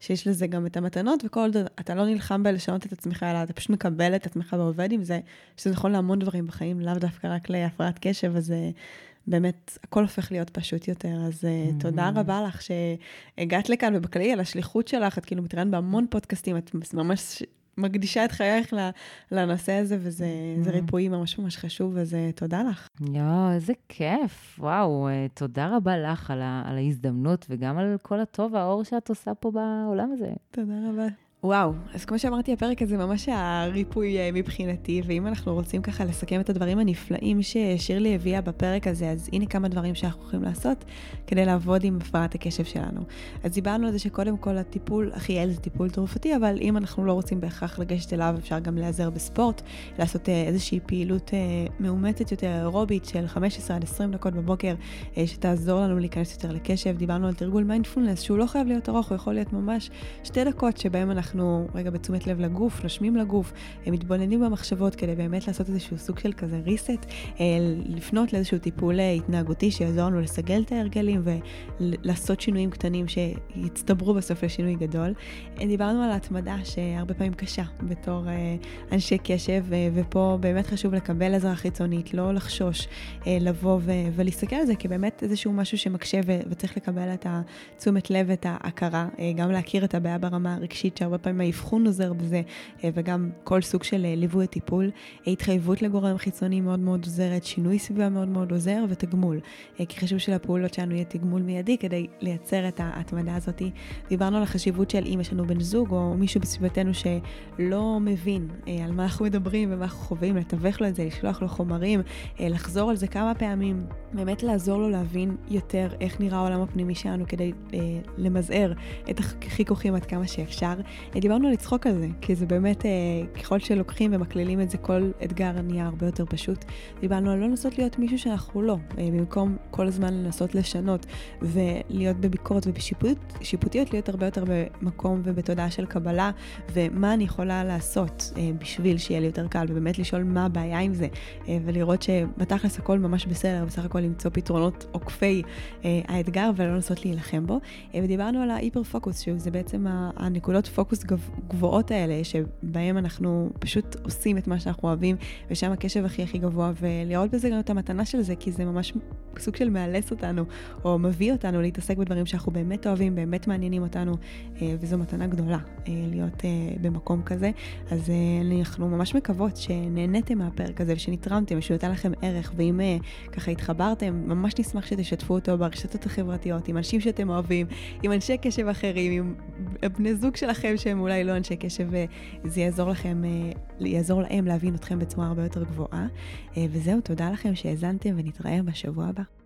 שיש לזה גם את המתנות, וכל עוד אתה לא נלחם בלשנות את עצמך, אלא אתה פשוט מקבל את עצמך ועובד עם זה, שזה נכון להמון דברים בחיים, לאו דווקא רק להפרעת קשב, אז אה, באמת, הכל הופך להיות פשוט יותר. אז mm-hmm. תודה רבה לך שהגעת לכאן, ובכללי על השליחות שלך, את כאילו מתראיינת בהמון פודקאסטים, את ממש מקדישה את חייך לנושא הזה, וזה mm-hmm. ריפוי ממש ממש חשוב, אז תודה לך. יואו, איזה כיף. וואו, אה, תודה רבה לך על, על ההזדמנות, וגם על כל הטוב והאור שאת עושה פה בעולם הזה. תודה רבה. וואו, אז כמו שאמרתי, הפרק הזה ממש הריפוי אה, מבחינתי, ואם אנחנו רוצים ככה לסכם את הדברים הנפלאים ששירלי הביאה בפרק הזה, אז הנה כמה דברים שאנחנו יכולים לעשות כדי לעבוד עם הפרעת הקשב שלנו. אז דיברנו על זה שקודם כל הטיפול הכי יעיל זה טיפול תרופתי, אבל אם אנחנו לא רוצים בהכרח לגשת אליו, אפשר גם להיעזר בספורט, לעשות אה, איזושהי פעילות אה, מאומתת יותר, אירובית של 15 עד 20 דקות בבוקר, שתעזור לנו להיכנס יותר לקשב. דיברנו על תרגול מיינדפולנס, שהוא לא חייב להיות ארוך, הוא יכול להיות ממש שתי דקות שבהם אנחנו אנחנו רגע בתשומת לב לגוף, נושמים לגוף, מתבוננים במחשבות כדי באמת לעשות איזשהו סוג של כזה reset, אה, לפנות לאיזשהו טיפול אה, התנהגותי שיעזור לנו לסגל את ההרגלים ולעשות שינויים קטנים שיצטברו בסוף לשינוי גדול. אה, דיברנו על ההתמדה שהרבה פעמים קשה בתור אנשי קשב, ופה באמת חשוב לקבל עזרה חיצונית, לא לחשוש, לבוא ולהסתכל על זה כבאמת איזשהו משהו שמקשה וצריך לקבל את התשומת לב, את ההכרה, גם להכיר את הבעיה ברמה הרגשית שהרבה הרבה פעמים האבחון עוזר בזה, אה, וגם כל סוג של אה, ליווי הטיפול. התחייבות לגורם חיצוני מאוד מאוד עוזרת, שינוי סביבה מאוד מאוד עוזר, ותגמול. אה, כי חשוב שלפעולות שלנו יהיה תגמול מיידי כדי לייצר את ההתמדה הזאת. דיברנו על החשיבות של אם יש לנו בן זוג או מישהו בסביבתנו שלא מבין על מה אנחנו מדברים ומה אנחנו חווים, לתווך לו את זה, לשלוח לו חומרים, לחזור על זה כמה פעמים, באמת לעזור לו להבין יותר איך נראה העולם הפנימי שלנו כדי למזער את החיכוכים עד כמה שאפשר. דיברנו על לצחוק על זה, כי זה באמת, אה, ככל שלוקחים ומקלילים את זה, כל אתגר נהיה הרבה יותר פשוט. דיברנו על לא לנסות להיות מישהו שאנחנו לא, אה, במקום כל הזמן לנסות לשנות ולהיות בביקורת ובשיפוטיות, להיות הרבה יותר במקום ובתודעה של קבלה, ומה אני יכולה לעשות אה, בשביל שיהיה לי יותר קל, ובאמת לשאול מה הבעיה עם זה, ולראות שבתכלס הכל ממש בסדר, בסך הכל למצוא פתרונות עוקפי האתגר ולא לנסות להילחם בו. ודיברנו על ההיפר פוקוס, שזה בעצם הנקודות פוקוס. פוקוס גבוהות האלה, שבהם אנחנו פשוט עושים את מה שאנחנו אוהבים, ושם הקשב הכי הכי גבוה, ולראות בזה גם את המתנה של זה, כי זה ממש סוג של מאלץ אותנו, או מביא אותנו להתעסק בדברים שאנחנו באמת אוהבים, באמת מעניינים אותנו, אה, וזו מתנה גדולה אה, להיות אה, במקום כזה. אז אנחנו ממש מקוות שנהניתם מהפרק הזה, ושנתרמתם, ושהוא נתן לכם ערך, ואם ככה התחברתם, ממש נשמח שתשתפו אותו ברשתות החברתיות, עם אנשים שאתם אוהבים, עם אנשי קשב אחרים, עם בני זוג שלכם שהם אולי לא אנשי קשב, וזה יעזור לכם, יעזור להם להבין אתכם בצורה הרבה יותר גבוהה. וזהו, תודה לכם שהאזנתם, ונתראה בשבוע הבא.